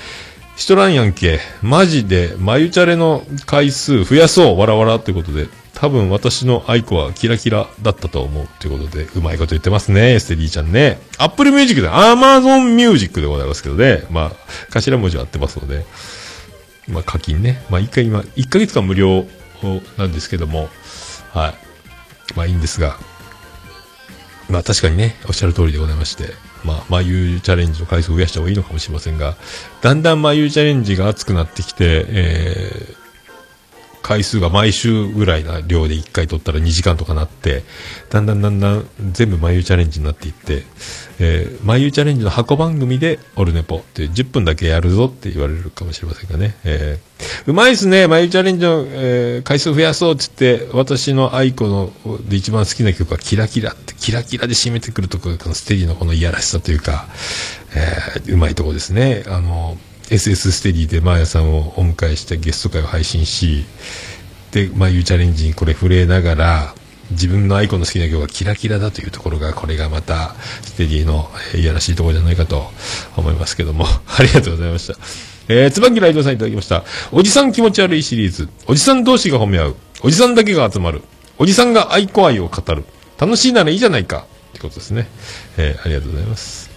しとらんやんけ。マジで、マユチャレの回数増やそう、わらわらってことで。多分私のアイコはキラキラだったと思うということで、うまいこと言ってますね、ステディちゃんね。アップルミュージックで、アマゾンミュージックでございますけどね。まあ、頭文字は合ってますので。まあ、課金ね。まあ、一回今、一ヶ月間無料なんですけども、はい。まあ、いいんですが、まあ、確かにね、おっしゃる通りでございまして、まあ、眉チャレンジの回数を増やした方がいいのかもしれませんが、だんだん眉チャレンジが熱くなってきて、えー、回数が毎週ぐらいな量で1回取ったら2時間とかなって、だんだんだんだん全部眉チャレンジになっていって、えー、眉チャレンジの箱番組でオルネポって10分だけやるぞって言われるかもしれませんがね。えー、うまいっすね、眉チャレンジの、えー回数増やそうって言って、私の愛子ので一番好きな曲はキラキラって、キラキラで締めてくるところ、このステディのこのいやらしさというか、えーうまいとこですね。あの、SS ステディでマーヤさんをお迎えしてゲスト会を配信し、で、眉チャレンジにこれ触れながら、自分のアイコンの好きな曲がキラキラだというところが、これがまた、ステディの、えーいやらしいところじゃないかと思いますけども、ありがとうございました。えー、椿ライドさんいただきました。おじさん気持ち悪いシリーズ。おじさん同士が褒め合う。おじさんだけが集まる。おじさんが愛子愛を語る。楽しいならいいじゃないか。ってことですね。えー、ありがとうございます。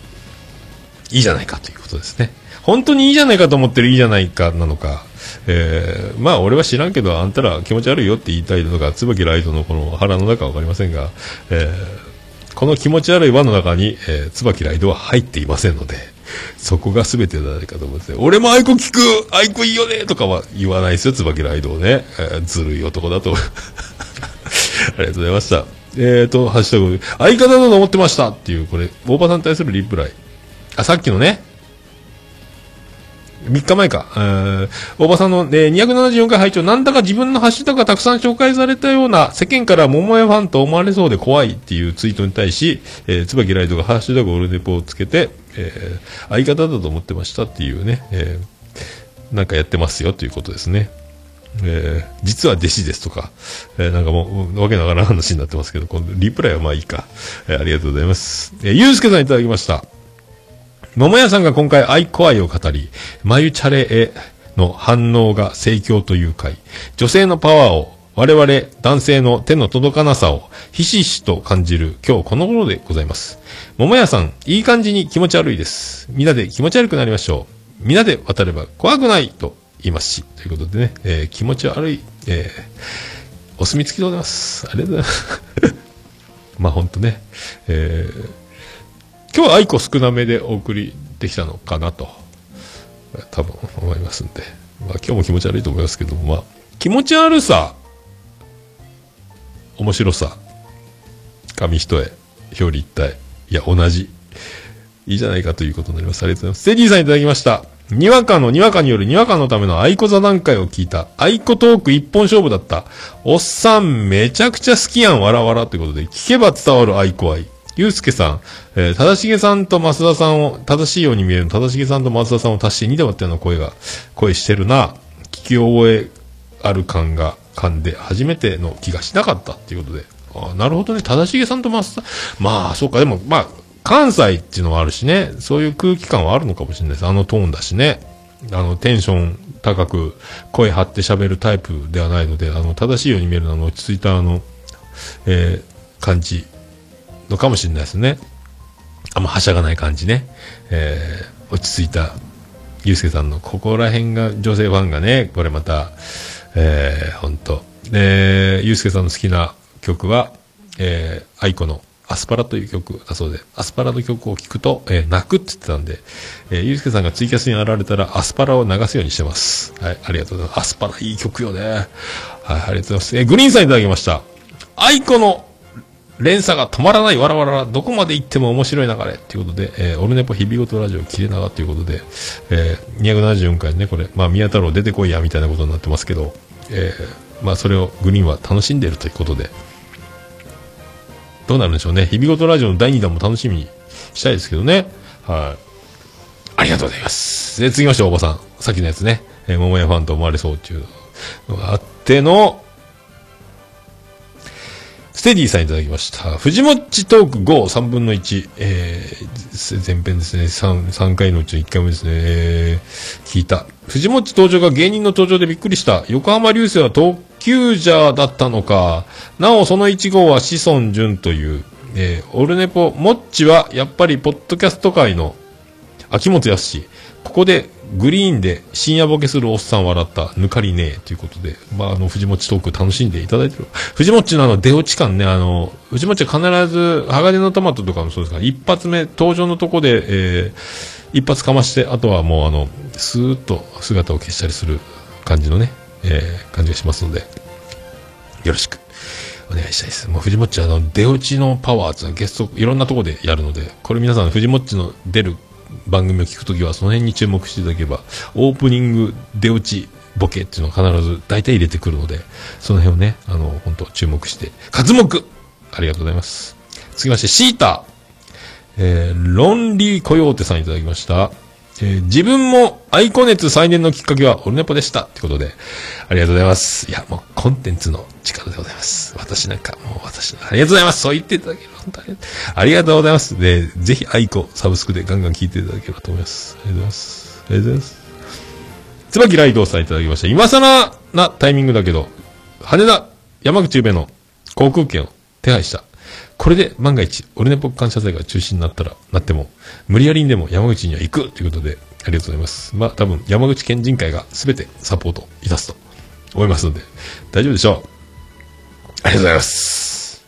いいじゃないかということですね。本当にいいじゃないかと思ってるいいじゃないかなのか。えー、まあ俺は知らんけど、あんたら気持ち悪いよって言いたいのか、椿ライドのこの腹の中はわかりませんが、えー、この気持ち悪い輪の中に、えー、椿ライドは入っていませんので、そこが全てじゃないかと思って、俺も愛子聞く愛子いいよねとかは言わないですよ、椿ライドをね。えーずるい男だと。ありがとうございました。えーと、ハッシュタグ、相方だと思ってましたっていう、これ、大場さんに対するリプライ。あ、さっきのね、3日前か。えー大場さんの、えー274回拝聴なんだか自分のハッシュタグがたくさん紹介されたような、世間から桃屋ファンと思われそうで怖いっていうツイートに対し、えー、椿ライドがハッシュタグオルネポをつけて、えー相方だと思ってましたっていうね、えーなんかやってますよということですね。えー実は弟子ですとか、えーなんかもう、わけのわから話になってますけど、このリプライはまあいいか。えーありがとうございます。えーゆうすけさんいただきました。桃屋さんが今回愛子愛を語り、眉チャレへの反応が盛況という回、女性のパワーを我々男性の手の届かなさをひしひしと感じる今日この頃でございます。桃屋さん、いい感じに気持ち悪いです。みんなで気持ち悪くなりましょう。みんなで渡れば怖くないと言いますし、ということでね、えー気持ち悪い、えーお墨付きでございます。ありがとうございます。まあ本当ね、えー今日は愛子少なめでお送りできたのかなと、多分思いますんで、まあ今日も気持ち悪いと思いますけども、まあ、気持ち悪さ、面白さ、紙一重、表裏一体、いや、同じ。いいじゃないかということになります。ありがとうございます。セディさんいただきました。にわかのにわかによるにわかのための愛子座談会を聞いた。愛子トーク一本勝負だった。おっさんめちゃくちゃ好きやん、わらわらということで、聞けば伝わる愛子愛。ゆうすけさん、えー、ただしげさんと増田さんを、正しいように見えるただしげさんと増田さんを足して2で割ったような声が、声してるな。聞き覚えある感が、感で初めての気がしなかったっていうことで。あなるほどね。正しげさんと増田、まあ、そうか、でも、まあ、関西っていうのはあるしね、そういう空気感はあるのかもしれないです。あのトーンだしね。あの、テンション高く、声張って喋るタイプではないので、あの、正しいように見えるのは、あの、落ち着いた、あの、えー感じのかもしれないですね。あんまはしゃがない感じね。えー落ち着いた、ゆうすけさんの、ここら辺が、女性ファンがね、これまた、えー、ほんと。で、ゆうすけさんの好きな曲は、えー、愛子のアスパラという曲だそうで、アスパラの曲を聴くと、えー泣くって言ってたんで、えー、ゆうすけさんがツイキャスに現れたら、アスパラを流すようにしてます。はい、ありがとうございます。アスパラいい曲よね。はい、ありがとうございます。えーグリーンさんいただきました。愛子の連鎖が止まらないわらわらら、どこまで行っても面白い流れということで、えーオルネポ日々ごとラジオ切れ長ということで、えー274回ね、これ、まあ、宮太郎出てこいや、みたいなことになってますけど、えーまあ、それをグリーンは楽しんでいるということで、どうなるんでしょうね。日々ごとラジオの第2弾も楽しみにしたいですけどね。はい。ありがとうございます。で、続きまして、大場さん。さっきのやつね。えー桃屋ファンと思われそうっていうのがあっての、ステディさんいただきました。藤もっちトーク53分の1。えー、前編ですね。3、3回のうちの1回目ですね。えー、聞いた。藤もっち登場が芸人の登場でびっくりした。横浜流星は特急ジャーだったのか。なお、その1号は子孫淳という。えー、オルネポ、もっちはやっぱりポッドキャスト界の秋元康。ここでグリーンで深夜ボケするおっさん笑った、抜かりねえということで、まあ、あの、藤もちトーク楽しんでいただいてる。藤もちのあの、出落ち感ね、あの、藤もちは必ず、鋼のトマトとかもそうですから、一発目、登場のとこで、えー、一発かまして、あとはもうあの、スーッと姿を消したりする感じのね、えー感じがしますので、よろしくお願いしたいです。もう藤もっちあの、出落ちのパワーっていうのはゲスト、いろんなとこでやるので、これ皆さん藤もっちの出る番組を聞くときはその辺に注目していただければ、オープニング出落ちボケっていうのを必ず大体入れてくるので、その辺をね、あの、本当注目して、活目ありがとうございます。続きまして、シータえー、ロンリーコヨーテさんいただきました。えー自分もアイコ熱再燃のきっかけはオルネポでした。ってことで、ありがとうございます。いや、もうコンテンツの力でございます。私なんか、もう私の、ありがとうございます。そう言っていただける。本当にありがとうございます。で、ぜひアイコ、サブスクでガンガン聞いていただければと思います。ありがとうございます。ありがとうございます。椿ライドさんいただきました。今更なタイミングだけど、羽田、山口宇部の航空券を手配した。これで万が一、オルネポ感謝祭が中止になったら、なっても、無理やりにでも山口には行くということで、ありがとうございます。まあ多分、山口県人会が全てサポートいたすと思いますので、大丈夫でしょう。ありがとうございます。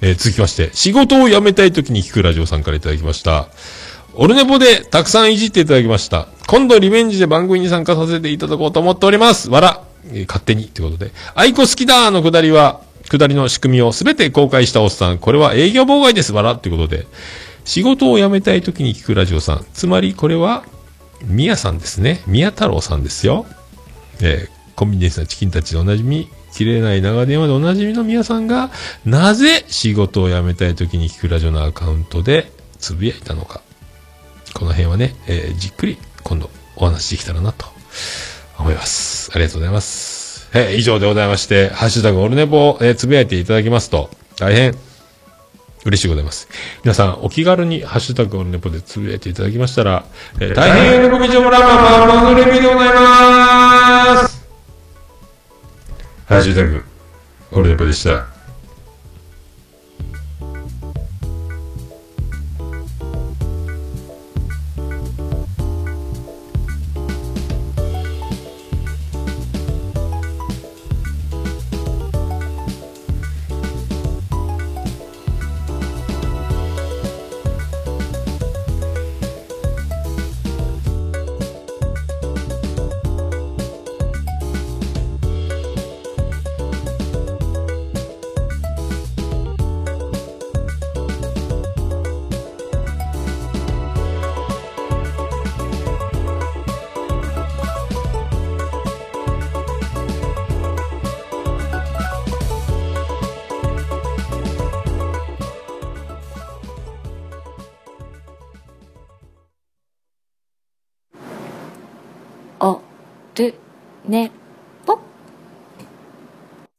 えー続きまして、仕事を辞めたい時に聞くラジオさんからいただきました。オルネポでたくさんいじっていただきました。今度リベンジで番組に参加させていただこうと思っております。わら、えー勝手にってことで。アイコ好きだのくだりは、くだりの仕組みをすべて公開したおっさん。これは営業妨害です。わらってことで。仕事を辞めたい時に聞くラジオさん。つまりこれは、宮さんですね。宮太郎さんですよ。えーコンビニエンスなチキンたちでおなじみ、切れない長電話でおなじみの皆さんが、なぜ仕事を辞めたい時に聞くラジオのアカウントでつぶやいたのか。この辺はね、えーじっくり今度お話しできたらなと思います。ありがとうございます。えー以上でございまして、ハッシュタグオルネポを、えつぶやいていただきますと、大変嬉しいございます。皆さん、お気軽にハッシュタグオルネポでつぶやいていただきましたら、えー大変喜びちょもらうまま、のレビューでございます。ハッシュタグ、オルネポでした。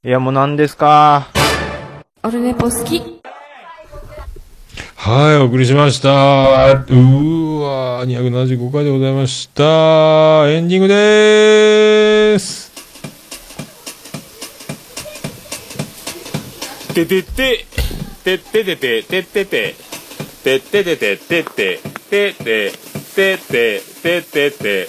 いや、もう何ですか？オルネポ好き。はい、お送りしました。うーわー、275回でございました。エンディングでーす。ててて、てててて、ててて、てててて、てて、てて、てて、ててて、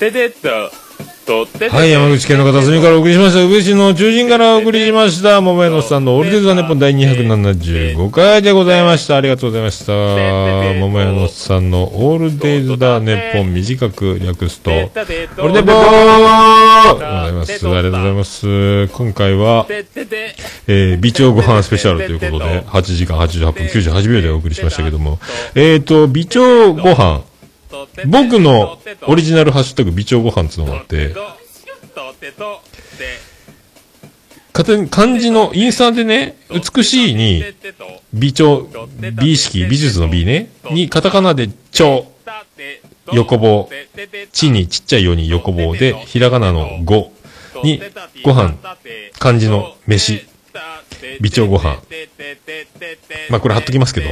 てててと。はい、山口県の片隅からお送りしました。宇部市の中心からお送りしました。桃屋のさんのオールディーズ・ザ・ネッポン第275回でございました。ありがとうございました。桃屋のさんのオールデイズ・ザ・ネッポン短く略すと、オールデポーでございます。ありがとうございます。今回は、えー、美鳥ご飯スペシャルということで、8時間88分98秒でお送りしましたけども、えーと、美鳥ご飯、僕のオリジナルハッシュタグ美鳥ご飯っていうのがあって、勝手に漢字のインスタでね、美しいに、美鳥、美意識、美術の美ね、にカタカナで鳥、横棒、地にちっちゃいように横棒で、ひらがなの語に、ご飯、漢字の飯、美鳥ご飯。まあこれ貼っときますけど。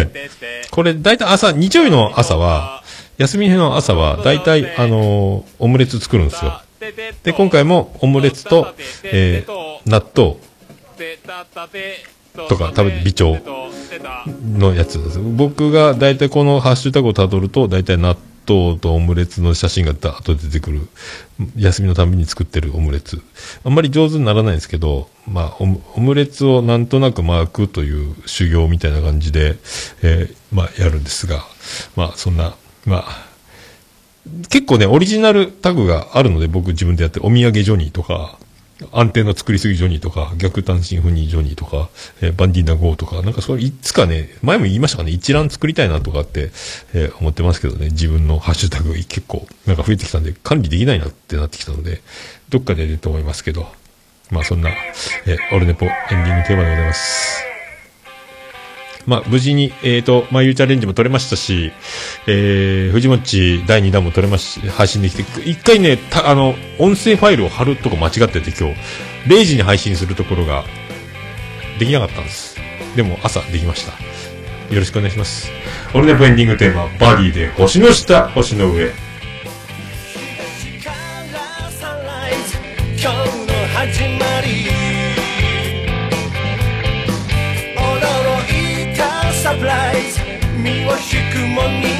これ大体朝、日曜日の朝は、休みの朝は大体、あのーオムレツ作るんですよ。で、今回もオムレツと、えー、納豆とか食べて、美鳥のやつです。僕が大体このハッシュタグをたどると、大体納豆とオムレツの写真がダーッと出てくる。休みのたびに作ってるオムレツ。あんまり上手にならないんですけど、まあ、オムオムレツをなんとなく巻くという修行みたいな感じで、えーまあ、やるんですが、まあ、そんな、まあ、結構ね、オリジナルタグがあるので、僕自分でやって、お土産ジョニーとか、安定の作りすぎジョニーとか、逆単身赴任ジョニーとか、えー、バンディーナゴーとか、なんかそれいつかね、前も言いましたかね、一覧作りたいなとかって、えー、思ってますけどね、自分のハッシュタグ結構、なんか増えてきたんで、管理できないなってなってきたので、どっかでやると思いますけど、まあそんな、えー、オルネポエンディングテーマでございます。まあ、無事に、えっ、ー、と、まあ、ゆうチャレンジも取れましたし、えー、藤もち第2弾も取れまし、配信できて、一回ね、た、あの、音声ファイルを貼るとこ間違ってて今日、0時に配信するところが、できなかったんです。でも、朝できました。よろしくお願いします。オルネポエンディングテーマ、バディで星の下、星の上。くもに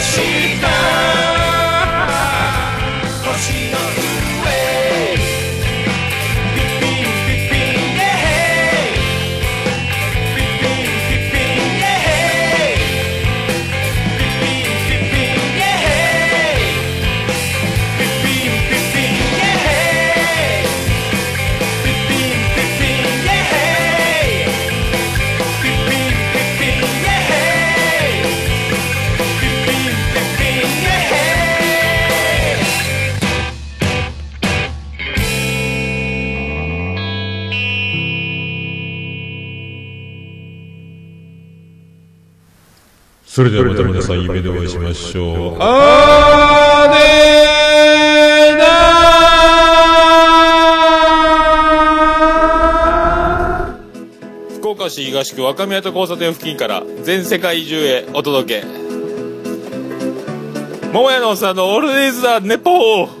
just それではまた皆さん夢でお会いしましょう。あーね福岡市東区若宮と交差点付近から全世界中へお届け。桃屋のおっさんのオールディーズ・ザ・ネポー。